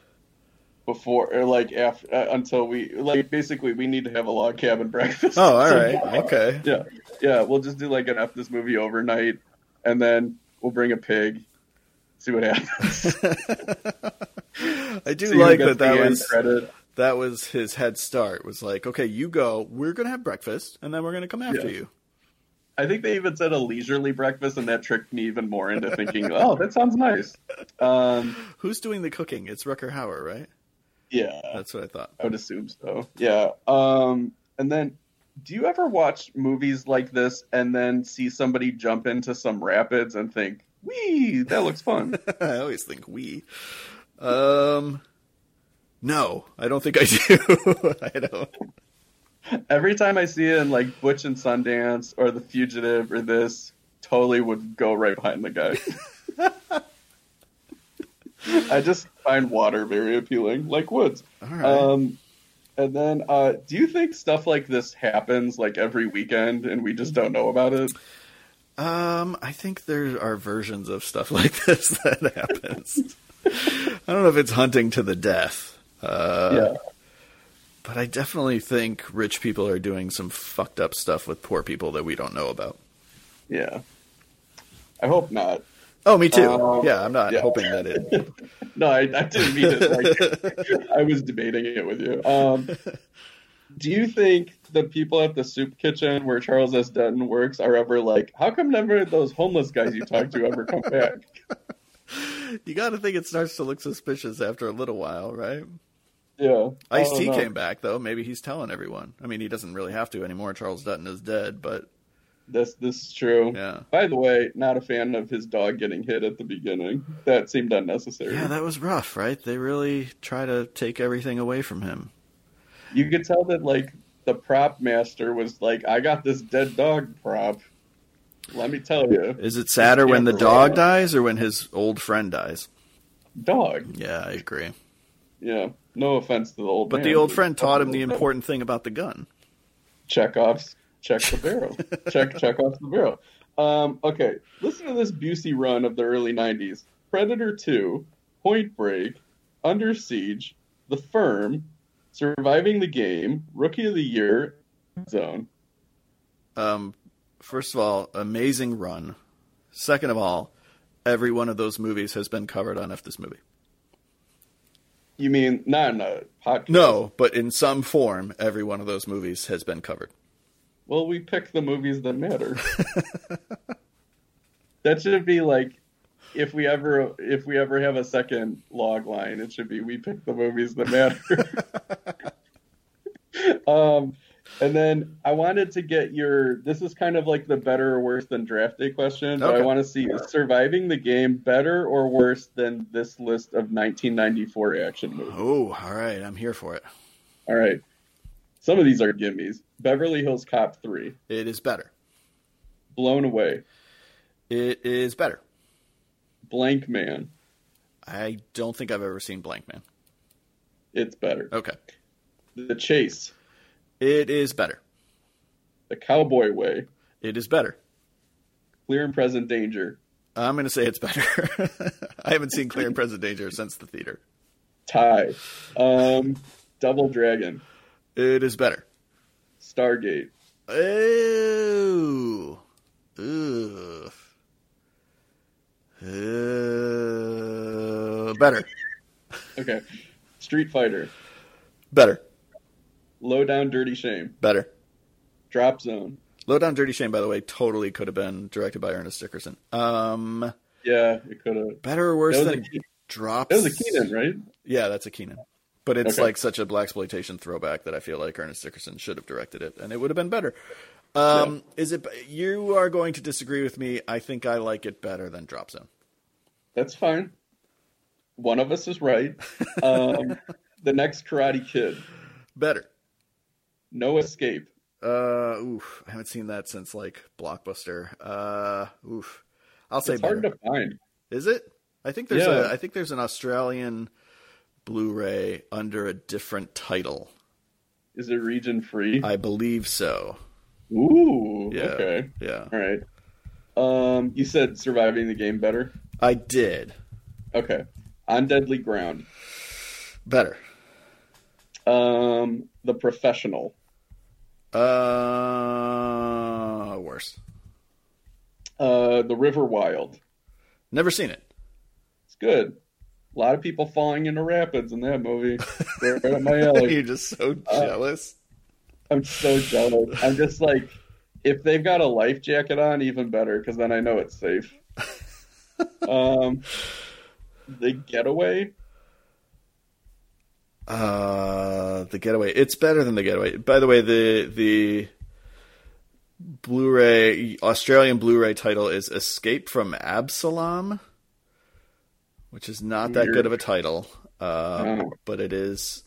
B: before or like after uh, until we like basically we need to have a log cabin breakfast.
A: Oh, all right. Okay.
B: Yeah. Yeah, we'll just do like an F this movie overnight and then we'll bring a pig. See what happens.
A: I do
B: See
A: like that that was
B: credit.
A: that was his head start. Was like, okay, you go. We're gonna have breakfast, and then we're gonna come after
B: Yeah.
A: you.
B: I think they even said a leisurely breakfast, and that tricked me even more into thinking, "Oh, that sounds nice." Um,
A: Who's doing the cooking? It's Rutger Hauer, right?
B: Yeah,
A: That's what I thought.
B: I would assume so. Yeah. Um, and then, do you ever watch movies like this and then see somebody jump into some rapids and think, "Wee, that looks fun"?
A: I always think we. Um, No, I don't think I do. I don't.
B: Every time I see it in like Butch and Sundance or The Fugitive or this, totally would go right behind the guy. I just find water very appealing, like woods.
A: All right.
B: Um, and then, uh, do you think stuff like this happens like every weekend and we just don't know about it?
A: Um, I think there are versions of stuff like this that happens. I don't know if it's hunting to the death. Uh,
B: yeah.
A: But I definitely think rich people are doing some fucked up stuff with poor people that we don't know about.
B: Yeah. I hope not.
A: Oh, me too.
B: Um,
A: yeah, I'm not
B: yeah.
A: hoping that it.
B: No, I, I didn't mean it. Like, I was debating it with you. Um, do you think the people at the soup kitchen where Charles S. Dutton works are ever like, how come never those homeless guys you talk to ever come back?
A: You got to think it starts to look suspicious after a little while, right?
B: Yeah.
A: Ice T came back though. Maybe he's telling everyone. I mean, he doesn't really have to anymore. Charles Dutton is dead, but
B: This this is true.
A: yeah,
B: By the way, not a fan of his dog getting hit at the beginning. That seemed unnecessary.
A: yeah, that was rough, right? They really try to take everything away from him.
B: You could tell that like the prop master was like, I got this dead dog prop. Let me tell you.
A: Is it sadder when the dog dies or when his old friend dies?
B: Dog.
A: Yeah, I agree.
B: Yeah. No offense to the old
A: But
B: man,
A: the old friend taught him the
B: important.
A: thing about the gun.
B: check offs, check the barrel, check check off the barrel. Um, okay, listen to this Busey run of the early '90s: Predator 2, Point Break, Under Siege, The Firm, Surviving the Game, Rookie of the Year, Zone.
A: Um, first of all, amazing run. Second of all, every one of those movies has been covered on F this movie.
B: You mean not in a podcast?
A: No, but in some form, every one of those movies has been covered.
B: Well, we pick the movies that matter. that should be like if we ever if we ever have a second log line, it should be we pick the movies that matter. um and then I wanted to get your this is kind of like the better or worse than draft day question, but I want to see is surviving the game better or worse than this list of 1994 action movies.
A: Oh, all right, I'm here for it.
B: All right. Some of these are gimmies. Beverly Hills Cop 3,
A: It is better.
B: Blown Away,
A: It is better.
B: Blankman,
A: I don't think I've ever seen Blankman.
B: it's better.
A: Okay.
B: The Chase,
A: It is better.
B: The Cowboy Way,
A: It is better.
B: Clear and Present Danger,
A: I'm going to say it's better. I haven't seen Clear and Present Danger since the theater.
B: Tie, um, Double Dragon,
A: It is better.
B: Stargate,
A: Ooh. Ooh. Uh, better.
B: okay, Street Fighter,
A: Better.
B: Low Down Dirty Shame,
A: Better.
B: Drop Zone.
A: Low Down Dirty Shame, by the way, totally could have been directed by Ernest Dickerson. Um,
B: Yeah, it could have.
A: better or worse than Drops?
B: That was a Keenen, right?
A: Yeah, that's a Keenen. But it's
B: Okay.
A: like such a blaxploitation throwback that I feel like Ernest Dickerson should have directed it, and it would have been better. Um, Is it? You are going to disagree with me. I think I like it better than Drop Zone.
B: That's fine. One of us is right. Um, the next Karate Kid,
A: Better.
B: No Escape,
A: Uh, oof. I haven't seen that since like Blockbuster. Uh, oof. I'll say
B: it's
A: better.
B: hard to find.
A: Is it? I think there's
B: Yeah.
A: a. I think there's an Australian Blu-ray under a different title.
B: Is it region free?
A: I believe so.
B: Ooh,
A: Yeah.
B: okay.
A: Yeah.
B: All right. Um, you said surviving the game better.
A: I did
B: Okay. On deadly ground.
A: better.
B: Um, the professional.
A: Uh, worse.
B: Uh, the river wild.
A: Never seen it.
B: It's good. A lot of people falling into rapids in that movie. right up my alley.
A: You're just so
B: Uh,
A: jealous.
B: I'm so jealous. I'm just like, if they've got a life jacket on, even better, because then I know it's safe. um, the getaway.
A: Uh, the Getaway. It's better than the Getaway. By the way, the the Blu-ray Australian Blu-ray title is Escape from Absalom, which is not that good of a title. uh,
B: Oh.
A: but it is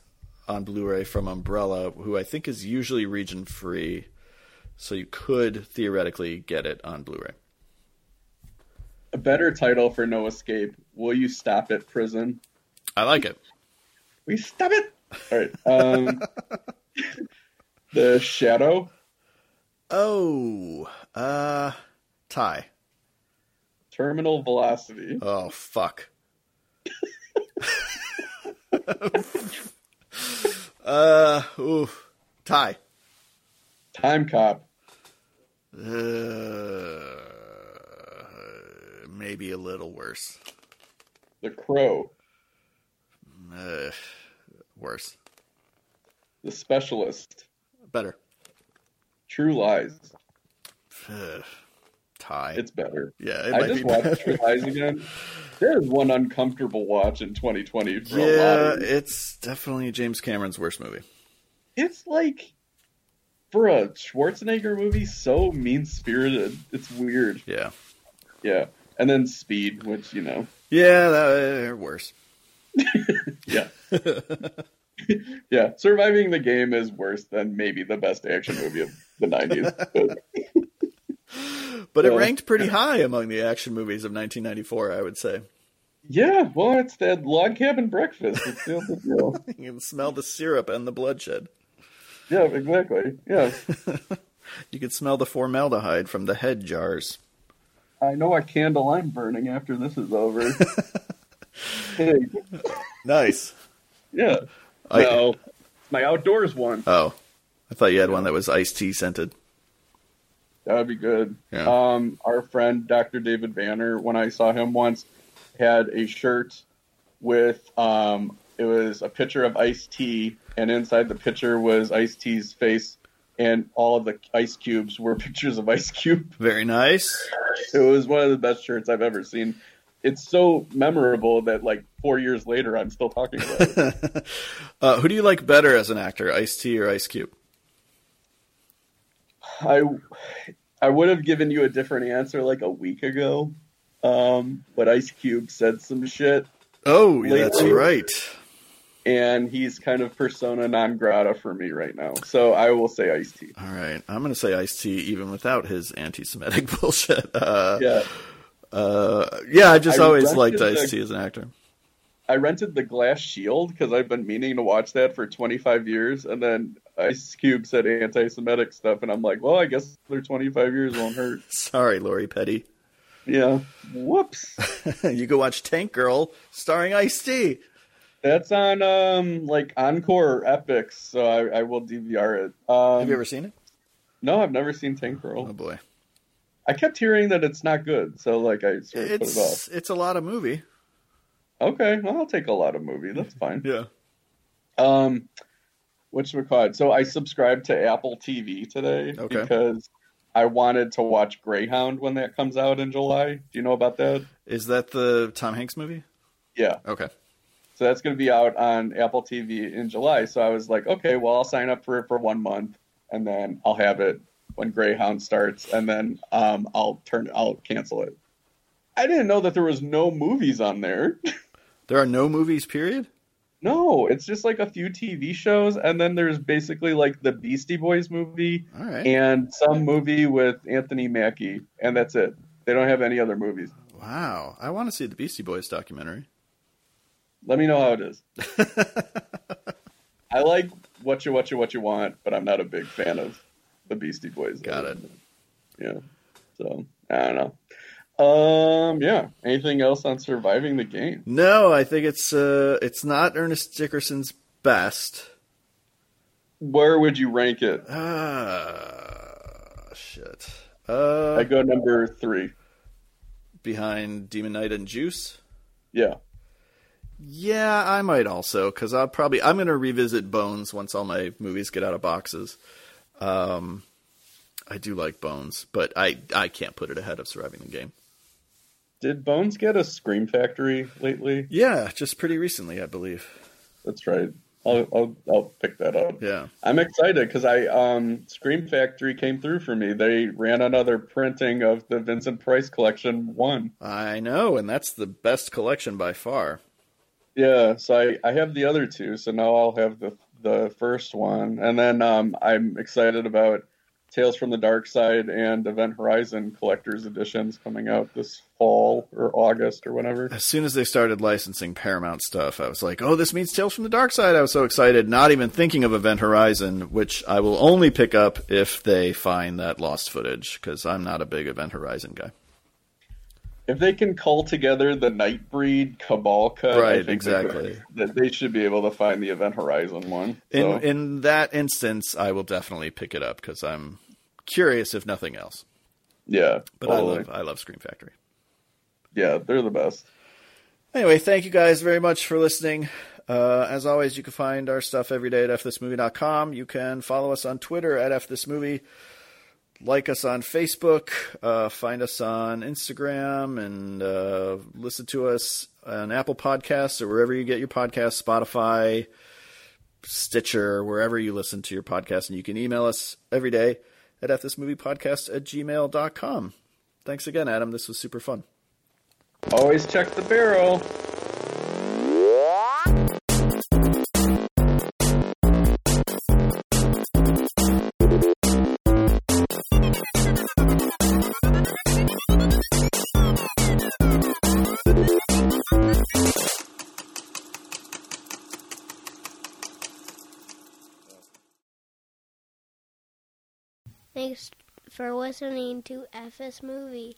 A: on Blu-ray from Umbrella, who I think is usually region free, so you could theoretically get it on Blu-ray.
B: A better title for No Escape. Will you stop at prison?
A: I like it.
B: We stop it. All right. Um, the Shadow.
A: Oh, uh, tie.
B: Terminal Velocity.
A: Oh fuck. Uh, ooh, tie.
B: Timecop.
A: Uh, maybe a little worse.
B: The Crow.
A: Uh, worse.
B: The Specialist.
A: Better.
B: True Lies.
A: Tie.
B: It's better.
A: yeah, it
B: I just
A: be
B: watched. True Lies again. There's one uncomfortable watch in 2020 for a lot
A: Yeah, it's definitely James Cameron's worst movie.
B: It's like for a Schwarzenegger movie, so mean spirited. It's weird.
A: Yeah.
B: Yeah. And then Speed, which you know,
A: Yeah, that, uh, worse.
B: yeah, yeah. Surviving the game is worse than maybe the best action movie of the '90s. But
A: But it ranked pretty high among the action movies of 1994, I would say.
B: yeah, well, it's that log cabin breakfast. It's the deal.
A: You can smell the syrup and the bloodshed.
B: Yeah, exactly. Yeah,
A: You can smell the formaldehyde from the head jars.
B: I know a candle I'm burning after this is over.
A: Nice.
B: yeah.
A: I-
B: no, my outdoors one.
A: Oh, I thought you had one that was iced tea scented.
B: That would be good.
A: Yeah.
B: Um, our friend Dr. David Banner, when I saw him once, had a shirt with um, it was a picture of iced tea, and inside the picture was Ice T's face, and all of the ice cubes were pictures of Ice Cube.
A: Very nice.
B: It was one of the best shirts I've ever seen. It's so memorable that like four years later, I'm still talking about it.
A: Uh, who do you like better as an actor, Ice T or Ice Cube?
B: I I would have given you a different answer like a week ago, um, but Ice Cube said some shit
A: Oh, that's right.
B: and he's kind of persona non grata for me right now. So I will say Ice T.
A: All right, I'm going to say Ice T even without his anti-Semitic bullshit. Uh,
B: Yeah,
A: uh, yeah, I just
B: I
A: always liked Ice T as an actor.
B: I rented the Glass Shield because I've been meaning to watch that for 25 years, and then Ice Cube said anti-Semitic stuff, and I'm like, well, I guess their 25 years won't hurt.
A: Sorry, Lori Petty.
B: Yeah. Whoops.
A: you go watch Tank Girl starring Ice T.
B: That's on um like Encore or Epix, so I, I will DVR it. Um,
A: Have you ever seen it?
B: No, I've never seen Tank Girl.
A: Oh boy,
B: I kept hearing that it's not good, so like I sort of put it off.
A: it's it's a lot of movie.
B: Okay, well, I'll take a lot of movie. That's fine.
A: Yeah.
B: Um, which we call it? So I subscribed to Apple TV today
A: Okay.
B: because I wanted to watch Greyhound when that comes out in July. Do you know about that?
A: Is that the Tom Hanks movie?
B: Yeah.
A: Okay.
B: So that's going to be out on Apple TV in July. So I was like, okay, well, I'll sign up for it for one month, and then I'll have it when Greyhound starts, and then um, I'll turn, I'll cancel it. I didn't know that there was no movies on there.
A: There are no movies. Period.
B: No, it's just like a few TV shows, and then there's basically like the Beastie Boys movie
A: right.
B: and some movie with Anthony Mackie, and that's it. They don't have any other movies.
A: Wow. I want to see the Beastie Boys documentary.
B: Let me know how it is. I like what you what you what you want, but I'm not a big fan of the Beastie Boys.
A: Got it.
B: Yeah. So I don't know. Um. Yeah. Anything else on surviving the game?
A: No, I think it's uh, it's not Ernest Dickerson's best.
B: Where would you rank it?
A: Ah, shit. Uh,
B: I go number three.
A: behind Demon Knight and Juice.
B: Yeah.
A: Yeah, I might also because I'll probably I'm going to revisit Bones once all my movies get out of boxes. Um, I do like Bones, but I I can't put it ahead of Surviving the Game.
B: Did Bones get a Scream Factory lately?
A: Yeah, just pretty recently, I believe.
B: That's right. I'll I'll, I'll pick that up.
A: Yeah,
B: I'm excited because I um Scream Factory came through for me. They ran another printing of the Vincent Price collection one.
A: I know, and that's the best collection by far.
B: Yeah, so I, I have the other two, so now I'll have the the first one, and then um, I'm excited about Tales from the Dark Side and Event Horizon collector's editions coming out this fall or August or whatever.
A: As soon as they started licensing Paramount stuff, I was like, "Oh, this means Tales from the Dark Side." I was so excited, not even thinking of Event Horizon, which I will only pick up if they find that lost footage because I'm not a big Event Horizon guy.
B: If they can cull together the Nightbreed Cabal cut, I
A: Right, exactly.
B: That they should be able to find the Event Horizon one.
A: In
B: So,
A: in that instance, I will definitely pick it up because I'm curious, if nothing else.
B: yeah,
A: But I love I love Scream Factory.
B: Yeah, they're the best.
A: Anyway, thank you guys very much for listening. Uh, as always, you can find our stuff every day at fthismovie.com. You can follow us on Twitter at fthismovie. Like us on Facebook. Uh, find us on Instagram and uh, listen to us on Apple Podcasts or wherever you get your podcasts, Spotify, Stitcher, wherever you listen to your podcast. And you can email us every day at fthismoviepodcast at gmail.com. Thanks again, Adam. This was super fun.
B: Always check the barrel.
C: Thanks for listening to F This Movie.